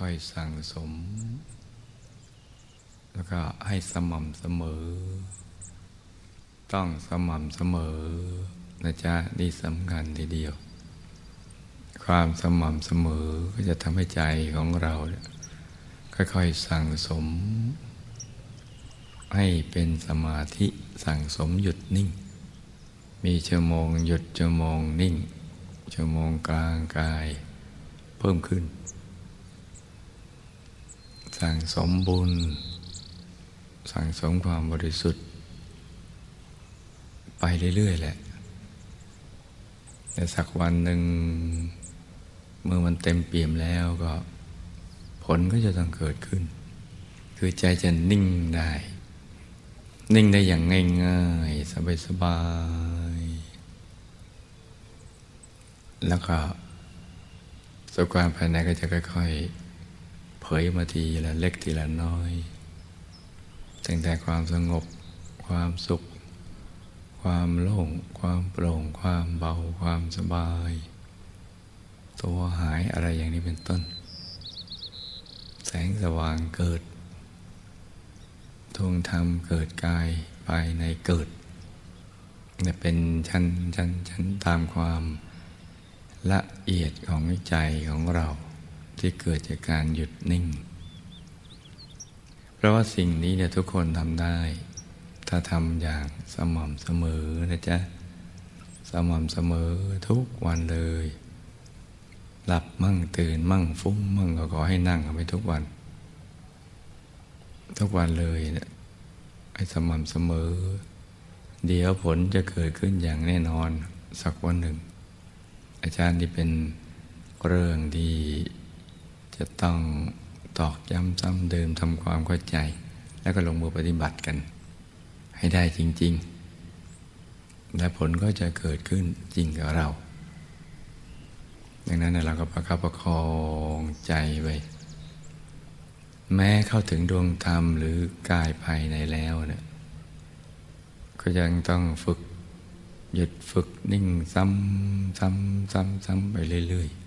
ค่อยๆ สั่งสม แล้วก็ให้สม่ำเสมอ ต้องสม่ำเสมอนะจ๊ะนี่สำคัญทีเดียว ความสม่ำเสมอก็จะทำให้ใจของเรา ค่อยๆ สั่งสม ให้เป็นสมาธิสั่งสมหยุดนิ่ง มีชั่วโมงหยุดชั่วโมงนิ่งชั่วโมงกลางกายเพิ่มขึ้น สั่งสมบุญ สั่งสมความบริสุทธิ์ ไปเรื่อย ๆ แหละ แต่สักวันหนึ่ง เมื่อมันเต็มเปี่ยมแล้วก็ ผลก็จะต้องเกิดขึ้น คือใจจะนิ่งได้ นิ่งได้อย่างง่ายๆ สบายๆ แล้วก็สุขความภายในก็จะค่อย ๆ เผยมาทีละเล็กทีละน้อยตั้งแต่ความสงบ ความสุข ความโล่ง ความโปร่ง ความเบา ความสบาย ตัวหายอะไรอย่างนี้เป็นต้น แสงสว่างเกิดทวงธรรมเกิดกายภายในเกิดจะเป็นชั้นชั้นชั้นตามความละเอียดของใจของเรา ที่เกิดจากการหยุดนิ่ง เพราะว่าสิ่งนี้เนี่ยทุกคนทำได้ ถ้าทำอย่างสม่ำเสมอนะจ๊ะ สม่ำเสมอทุกวันเลย หลับมั่งตื่นมั่งฟุ้งมั่งก็ขอให้นั่งไปทุกวัน ทุกวันเลยเนี่ยให้สม่ำเสมอ เดี๋ยวผลจะเกิดขึ้นอย่างแน่นอนสักวันหนึ่ง อาจารย์ที่เป็นเรื่องที่ จะต้องตอกย้ำซ้ำเดิมทำความเข้าใจ แล้วก็ลงมือปฏิบัติกัน ให้ได้จริง ๆ และผลก็จะเกิดขึ้นจริงกับเรา ดังนั้นเราก็ประคับประคองใจไว้แม้เข้าถึงดวงธรรมหรือกายภายในแล้วเนี่ยก็ยังต้องฝึกหยุดฝึกนิ่งซ้ำซ้ำซ้ำซ้ำไปเรื่อยๆ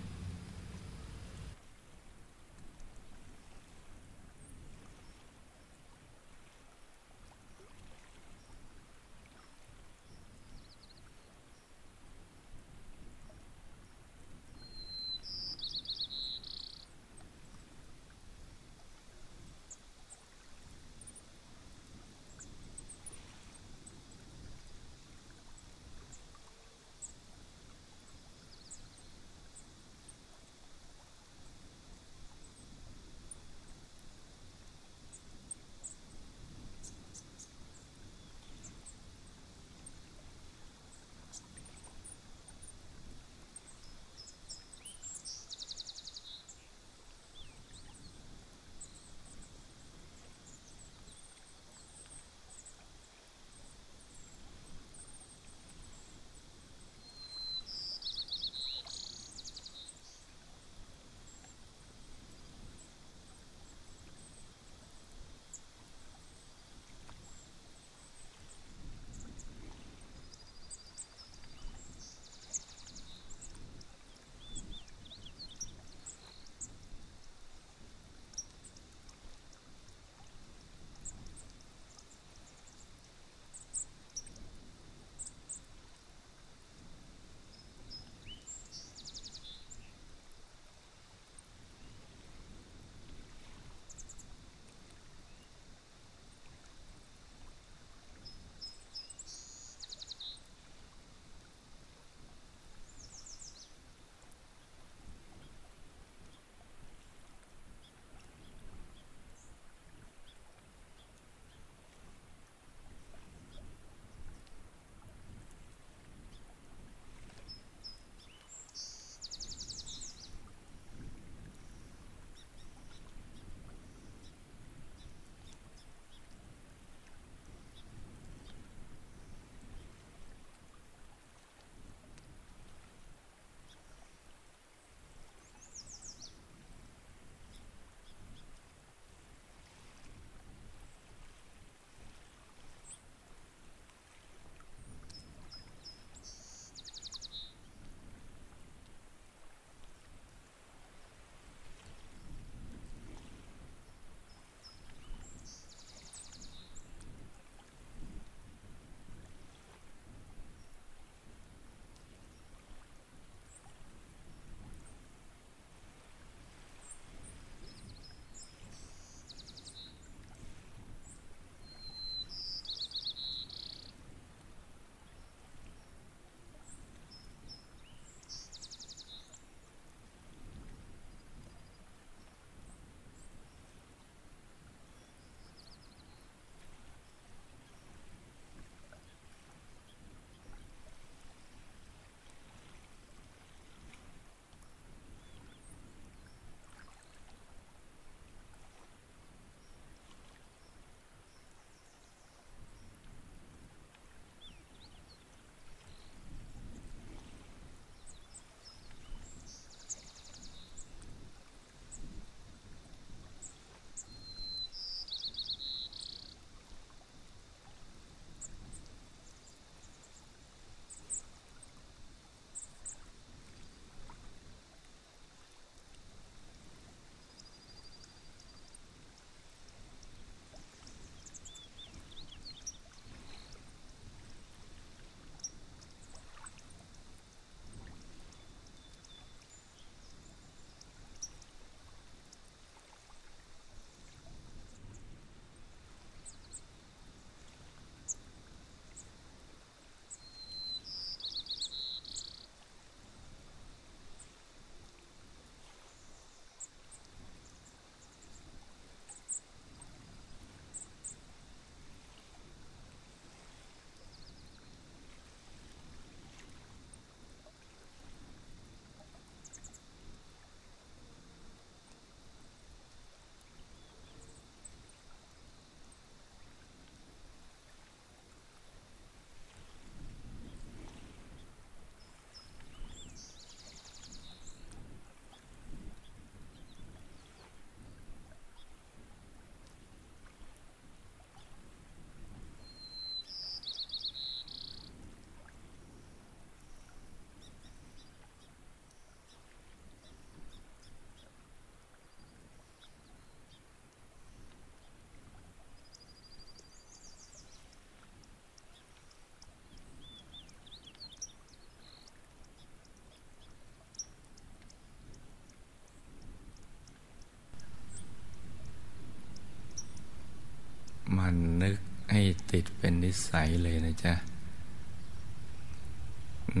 นึกให้ติดเป็นนิสัยเลยนะจ๊ะ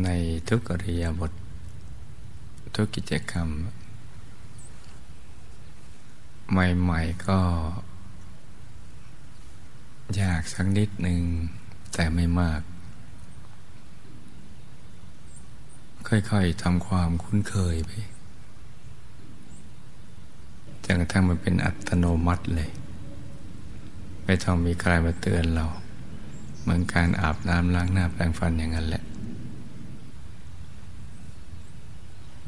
ในทุกอริยบท ทุกกิจกรรม ใหม่ๆก็ ยากสักนิดหนึ่งแต่ไม่มาก ค่อยๆทำความคุ้นเคยไปจนกระทั่งมันเป็นอัตโนมัติเลย ไม่ต้องมีใครมาเตือนเรา เหมือนการอาบน้ำล้างหน้าแปรงฟันอย่างนั้นแหละ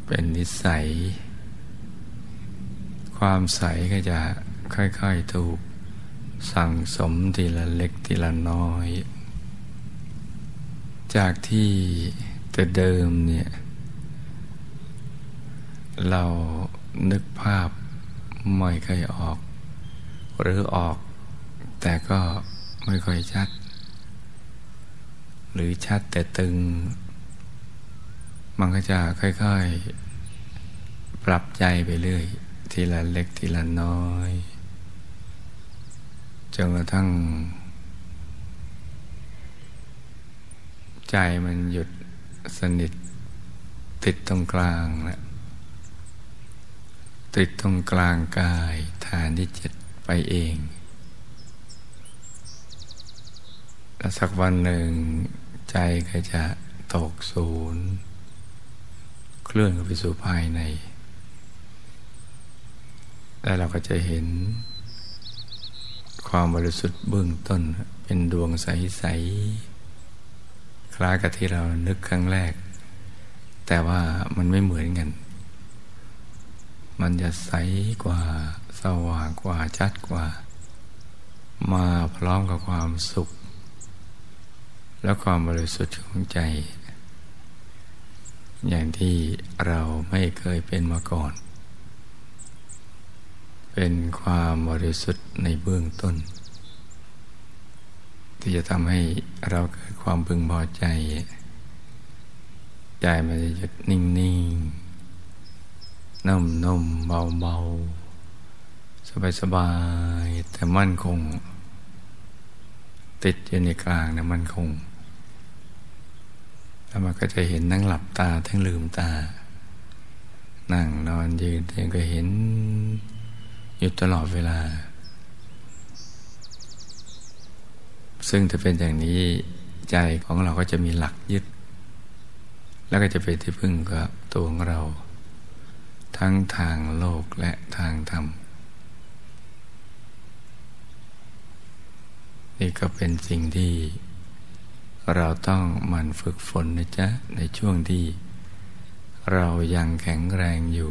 เป็นนิสัย ความใสก็จะค่อยๆถูกสั่งสมทีละเล็กทีละน้อย จากที่แต่เดิมเนี่ย เรานึกภาพไม่เคยออก หรือออก แต่ก็ไม่ค่อยชัด หรือชัดแต่ตึง มันก็จะค่อยๆ ปรับใจไปเรื่อย ทีละเล็กทีละน้อยจนกระทั่ง ใจมันหยุดสนิท ติดตรงกลางแหละติดตรงกลางกายฐานที่เจ็ดไปเอง แล้วสักวันหนึ่งใจก็จะตกศูนย์เคลื่อนไปสู่ภายใน แล้วเราก็จะเห็น ความบริสุทธิ์เบื้องต้นเป็นดวงใส ๆ คล้ายกับที่เรานึกครั้งแรก แต่ว่ามันไม่เหมือนกัน มันจะใสกว่าสว่างกว่าชัดกว่า มาพร้อมกับความสุข และความบริสุทธิ์ของใจ อย่างที่เราไม่เคยเป็นมาก่อน เป็นความบริสุทธิ์ในเบื้องต้น ที่จะทำให้เราเกิดความพึงพอใจ ใจมันจะหยุดนิ่งนิ่งนุ่มนุ่มเบาเบาสบายสบายแต่มั่นคง ติดอยู่ในกลางนะมั่นคง แล้วมันก็จะเห็นนั่งหลับตาทั้งลืมตา นั่งนอนยืนเองก็เห็นอยู่ตลอดเวลา ซึ่งถ้าเป็นอย่างนี้ใจของเราก็จะมีหลักยึด แล้วก็จะเป็นที่พึ่งกับตัวของเรา ทั้งทางโลกและทางธรรมนี่ก็เป็นสิ่งที่ เราต้องมันฝึกฝนนะจ๊ะในช่วงที่เรายังแข็งแรงอยู่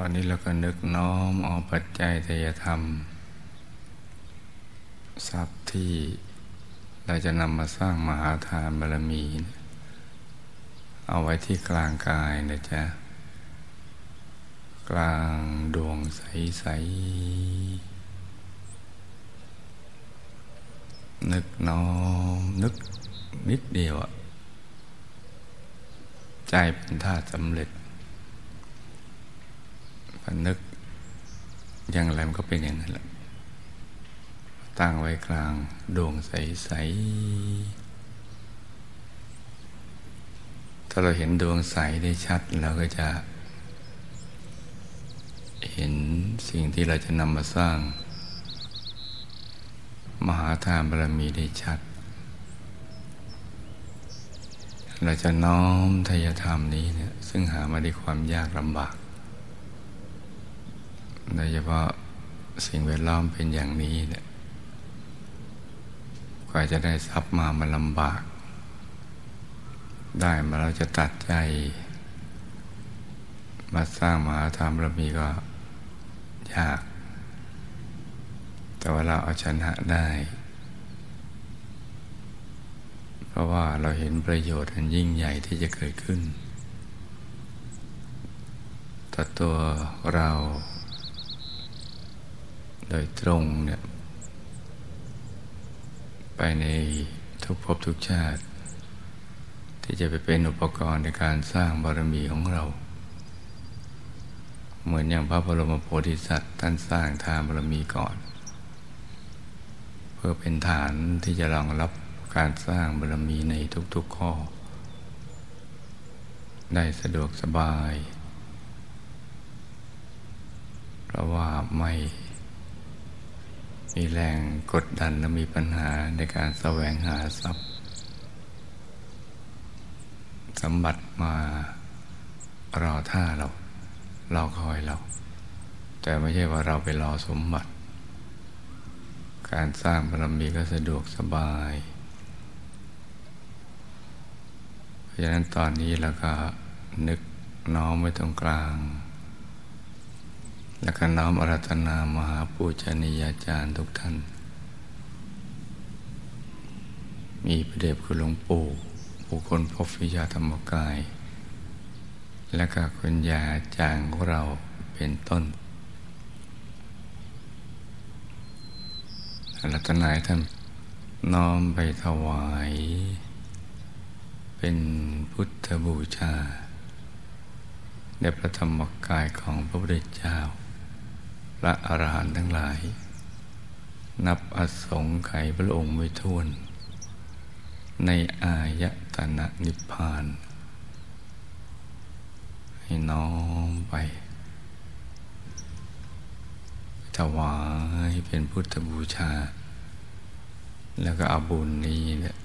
อนนี้เราก็นึกน้อมเอาปัจจัยทยธรรม ทรัพย์ที่เราจะนำมาสร้างมหาทานบารมี เอาไว้ที่กลางกายนะจ๊ะ กลางดวงใส ๆ นึกน้อมนึกนิดเดียวอะใจเป็นธาตุสำเร็จ นึกอย่างไรมันก็เป็นอย่างนั้นแหละตั้งไว้กลางดวงใส ๆ ถ้าเราเห็นดวงใสได้ชัดเราก็จะ เห็นสิ่งที่เราจะนำมาสร้าง มหาทานบารมีได้ชัด เราจะน้อมทายธรรมนี้เนี่ยซึ่งหามาด้วยความยากลำบาก โดยเฉพาะสิ่งแวดล้อมเป็นอย่างนี้เนี่ยกว่าจะได้ทรัพย์มามันลำบาก ได้มาเราจะตัดใจ มาสร้างมหาธรรมเรามีก็ยาก แต่ว่าเราเอาชนะได้ เพราะว่าเราเห็นประโยชน์อันยิ่งใหญ่ที่จะเกิดขึ้นต่อตัวเรา โดยตรงเนี่ยไปในทุกภพทุกชาติ ที่จะไปเป็นอุปกรณ์ในการสร้างบารมีของเรา เหมือนอย่างพระบรมโพธิสัตว์ท่านสร้างทานบารมีก่อน เพื่อเป็นฐานที่จะรองรับการสร้างบารมีในทุกๆข้อ ได้สะดวกสบาย เพราะว่าไม่ มีแรงกดดันและมีปัญหาในการแสวงหาทรัพย์ สมบัติมารอท่าเรา รอคอยเรา แต่ไม่ใช่ว่าเราไปรอสมบัติ การสร้างบารมีก็สะดวกสบาย เพราะฉะนั้นตอนนี้เราก็นึกน้อมไว้ตรงกลาง และก็น้อมอารัธนามหาปูชนียาจารย์ทุกท่าน มีพระเดชคุณหลวงปู่ผู้คนพบวิชาธรรมกาย และก็คุณยาจางของเราเป็นต้นอรัตนายท่านน้อมไปถวาย เป็นพุทธบูชาในพระธรรมกายของพระพุทธเจ้า ระอรหันต์ทั้งหลาย นับอสงไขยพระองค์ไม่ท้วน ในอายตนะนิพพาน ให้น้อมไปถวายเป็นพุทธบูชา แล้วก็เอาบุญนี้เนี่ย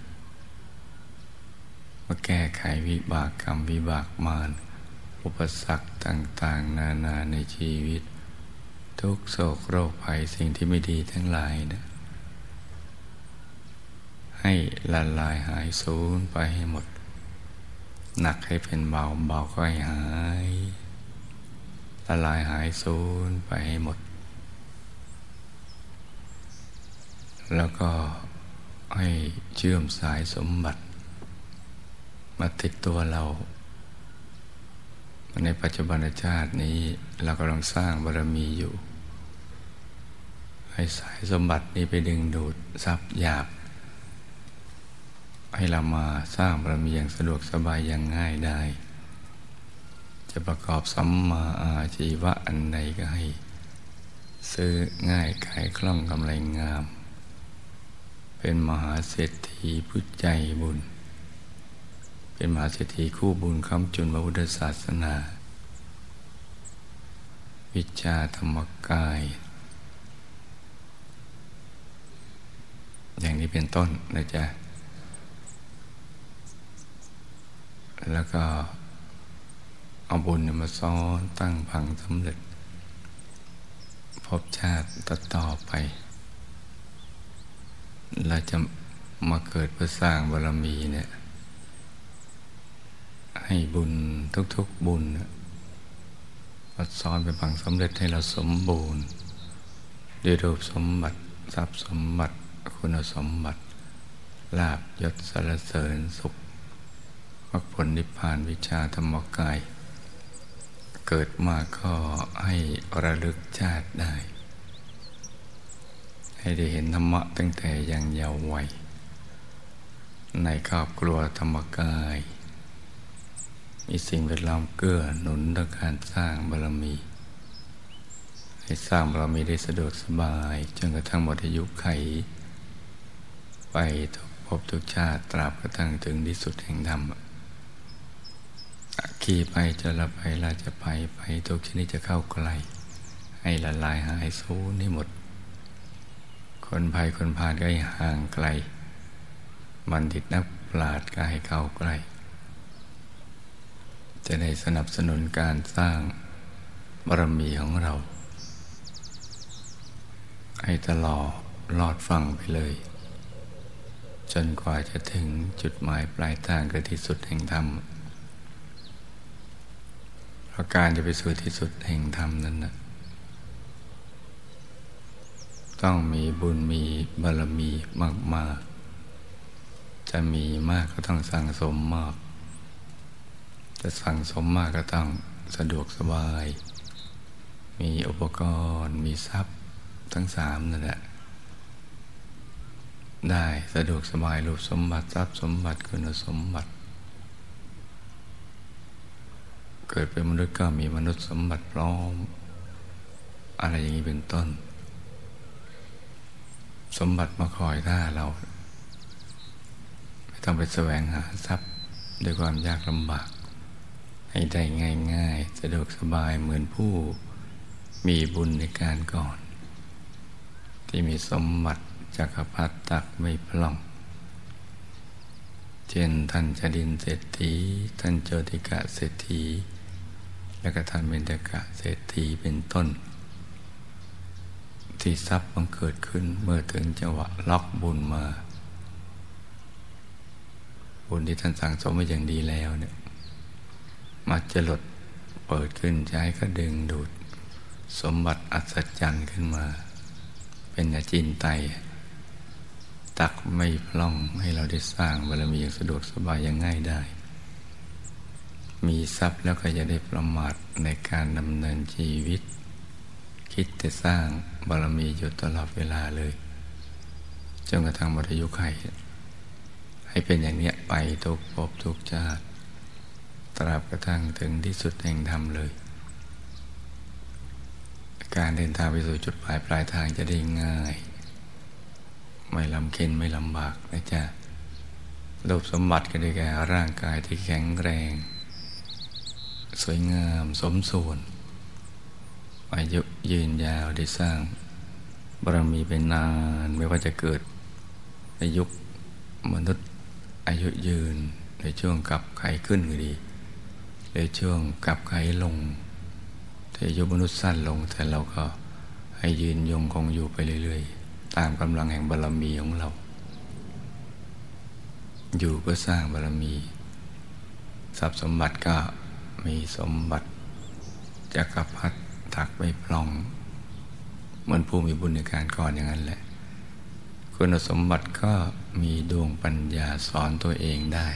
มาแก้ไขวิบากกรรม วิบากมารอุปสรรคต่าง ๆ นานาในชีวิต ทุกโศกโรคภัยสิ่งที่ไม่ดีทั้งหลายนะให้ละลายหายสูญไปให้หมด หนักให้เป็นเบาเบาก็ให้หาย ละลายหายสูญไปให้หมด แล้วก็ให้เชื่อมสายสมบัติ มาติดตัวเรา ในปัจจุบันชาตินี้เรากำลังสร้างบารมีอยู่ ให้สายสมบัตินี้ไปดึงดูดทรัพย์หยาบ ให้เรามาสร้างบารมีอย่างสะดวกสบายอย่างง่ายได้ จะประกอบสัมมาอาชีวะอันใดก็ให้ ซื้อง่ายขายคล่องกำไรงาม เป็นมหาเศรษฐีผู้ใจบุญ เป็นมหาเศรษฐีคู่บุญคำจุนพระพุทธศาสนา วิชาธรรมกาย อย่างนี้เป็นต้นนะจ๊ะ แล้วก็เอาบุญมาซ้อนตั้งพังสำเร็จ พบชาติต่อต่อไป เราจะมาเกิดเพื่อสร้างบารมีเนี่ย ให้บุญทุกๆบุญมาซ้อนเป็นผังสำเร็จให้เราสมบูรณ์ด้วยรูปสมบัติทรัพย์สมบัติ คุณสมบัติลาบยศสารเสริญสุขมรรคผลนิพพานวิชาธรรมกาย เกิดมาก็ให้ระลึกชาติได้ ให้ได้เห็นธรรมะตั้งแต่ยังเยาว์วัย ในครอบครัวธรรมกาย มีสิ่งแวดล้อมเกื้อหนุนต่อการสร้างบารมี ให้สร้างบารมีได้สะดวกสบาย จนกระทั่งหมดอายุไข ไปทุกภพทุกชาติตราบกระทั่งถึงที่สุดแห่งธรรมขี่ไปจะละไปลาจะไปไปทุกชนิดจะเข้าใกล้ให้ละลายหายสูญให้หมด คนภัยคนพาลก็ให้ห่างไกลบัณฑิตนักปราชญ์ก็ให้เข้าใกล้ จะได้สนับสนุนการสร้างบารมีของเรา ให้ตลอดลอดฟังไปเลย จนกว่าจะถึงจุดหมายปลายทางคือที่สุดแห่งธรรมเพราะการจะไปสู่ที่สุดแห่งธรรมนั้นนะต้องมีบุญมีบารมีมากจะมีมากก็ต้องสั่งสมมาก จะสั่งสมมากก็ต้องสะดวกสบาย มีอุปกรณ์ มีทรัพย์ทั้งสามนั่นแหละ ได้สะดวกสบายรูปสมบัติทรัพย์สมบัติคุณสมบัติ เกิดเป็นมนุษย์ก็มีมนุษย์สมบัติพร้อม อะไรอย่างนี้เป็นต้น สมบัติมาคอยท่าเรา ไม่ต้องไปแสวงหาทรัพย์ด้วยความยากลำบาก ให้ได้ง่าย ๆ สะดวกสบายเหมือนผู้มีบุญในการก่อน ที่มีสมบัติ จักรพรรดิตักไม่พล่อง เช่นท่านจดินเศรษฐี ท่านโจติกะเศรษฐี และก็ท่านเบญจกะเศรษฐีเป็นต้น ที่ทรัพย์บังเกิดขึ้นเมื่อถึงจังหวะล็อกบุญมา บุญที่ท่านสั่งสมมาอย่างดีแล้วเนี่ยมาจะหลดเปิดขึ้นใช้ก็ดึงดูด สมบัติอัศจรรย์ขึ้นมา เป็นอาจินไต ตักไม่พล่องให้เราได้สร้างบารมีอย่างสะดวกสบายอย่างง่ายได้ มีทรัพย์แล้วก็จะได้ประมาทในการดำเนินชีวิต คิดจะสร้างบารมีอยู่ตลอดเวลาเลยจนกระทั่งหมดอายุไขให้เป็นอย่างนี้ไปทุกภพทุกชาติ ตราบกระทั่งถึงที่สุดแห่งธรรมเลย การเดินทางไปสู่จุดปลายปลายทางจะได้ง่าย ไม่ลำเค็นไม่ลำบากนะจ๊ะรูปสมบัติก็ได้แก่ร่างกายที่แข็งแรง สวยงามสมส่วน อายุยืนยาวได้สร้างบารมีเป็นนานไม่ว่าจะเกิดในยุคมนุษย์อายุยืนในช่วงกับไขขึ้นก็ดีในช่วงกับไขลงแต่อายุมนุษย์สั้นลงแต่เราก็ให้ยืนยงคงอยู่ไปเรื่อยๆ ตามกำลังแห่งบารรมีของเรา อยู่ก็สร้างบารรมี ทรัพย์สมบัติก็มีสมบัติจักรพรรดิถักไม่พลอง เหมือนผู้มีบุญในการก่อนอย่างนั้นแหละ คุณสมบัติก็มีดวงปัญญาสอนตัวเองได้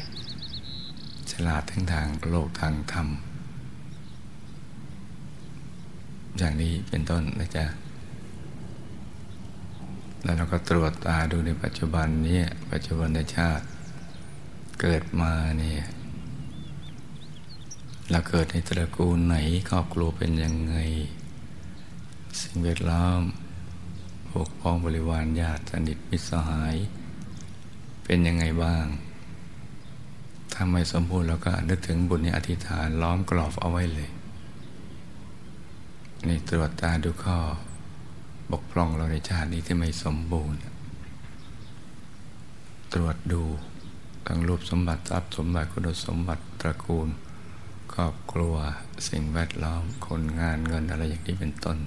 ฉลาดทั้งทางโลกทางธรรม อย่างนี้เป็นต้นนะจ๊ะ แล้วเราก็ตรวจตาดูในปัจจุบันนี้ปัจจุบันในชาติเกิดมาเนี่ยเราเกิดในตระกูลไหนครอบครัวเป็นยังไง สิ่งแวดล้อมพวกพ้องบริวารญาติสนิทมิตรสหาย เป็นยังไงบ้างถ้าไม่สมบูรณ์เราก็นึกถึงบุญในอธิษฐานล้อมกรอบเอาไว้เลย นี่ตรวจตาดูข้อ บกพร่องเราในชาตินี้ที่ไม่สมบูรณ์ ตรวจดูทั้งรูปสมบัติทรัพย์สมบัติคุณสมบัติตระกูล ครอบครัวสิ่งแวดล้อมคนงานเงินอะไรอย่างนี้เป็นต้น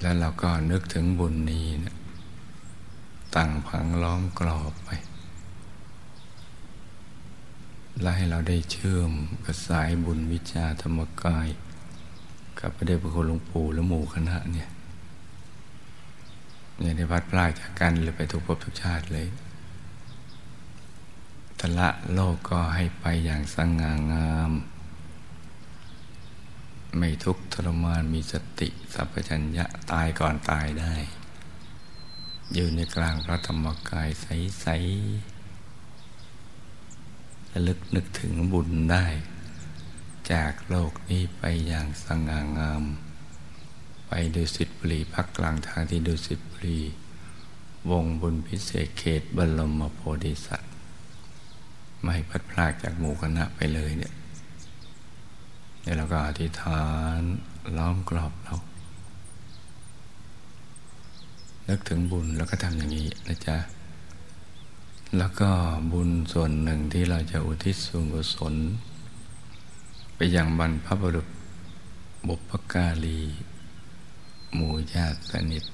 แล้วเราก็นึกถึงบุญนี้นะตั้งผังล้อมกรอบไปและให้เราได้เชื่อมกับสายบุญวิชาธรรมกาย กับพระเดชพระคุณหลวงปู่และหมู่คณะเนี่ยเนี่ยได้พัดพลาดจากกันเลยไปทุกภพทุกชาติเลยทละโลกก็ให้ไปอย่างสง่างาม ไม่ทุกข์ทรมานมีสติสัพพัญญะตายก่อนตายได้ อยู่ในกลางพระธรรมกายใสๆระลึกนึกถึงบุญได้ จากโลกนี้ไปอย่างสง่างาม ไปดูสิทธิบุรีพักกลางทางที่ดูสิทธิบุรี วงบุญพิเศษเขตบรมโพธิสัตว์ ไม่พัดพลากจากหมู่คณะไปเลยเนี่ยแล้วเราก็อธิษฐานล้อมกรอบเรานึกถึงบุญแล้วก็ทำอย่างนี้นะจ๊ะ แล้วก็บุญส่วนหนึ่งที่เราจะอุทิศส่วนกุศล ไปยังบรรพบุรุษบุพการี หมู่ญาติสนิท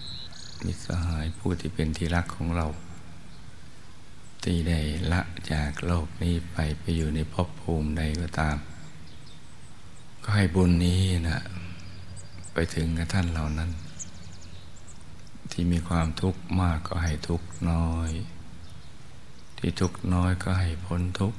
มิสหายผู้ที่เป็นที่รักของเรา ที่ได้ละจากโลกนี้ไปไปอยู่ในภพภูมิใดก็ตาม ก็ให้บุญนี้นะไปถึงกับท่านเหล่านั้น ที่มีความทุกข์มากก็ให้ทุกข์น้อย ที่ทุกข์น้อยก็ให้พ้นทุกข์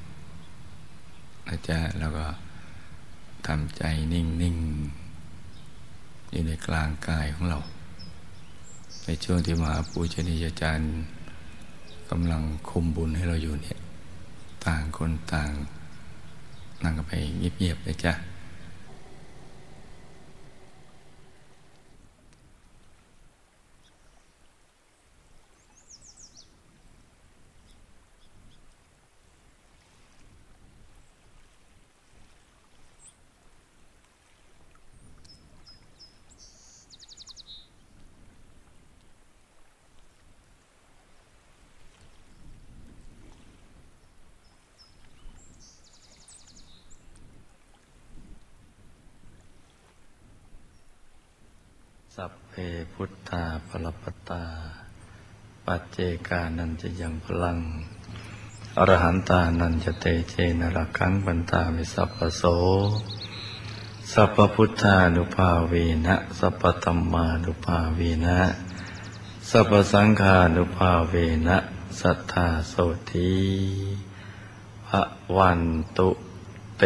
นะจ๊ะแล้วก็ทำใจนิ่งนิ่งอยู่ในกลางกายของเรา ในช่วงที่มหาปูชนียาจารย์กำลังคุมบุญให้เราอยู่เนี่ย ต่างคนต่างนั่งกันไปเงียบๆเลยจ้ะ สัพเพพุทธาปรปตา ปัจเจกานันจะยังพลัง อรหันตานันจะเตเจนรักขังบันตามิสัพพโส สัพพพุทธานุภาเวนะ สัพพธรรมานุภาเวนะ สัพพสังฆานุภาเวนะ สัทธาโสธีพระวันตุเต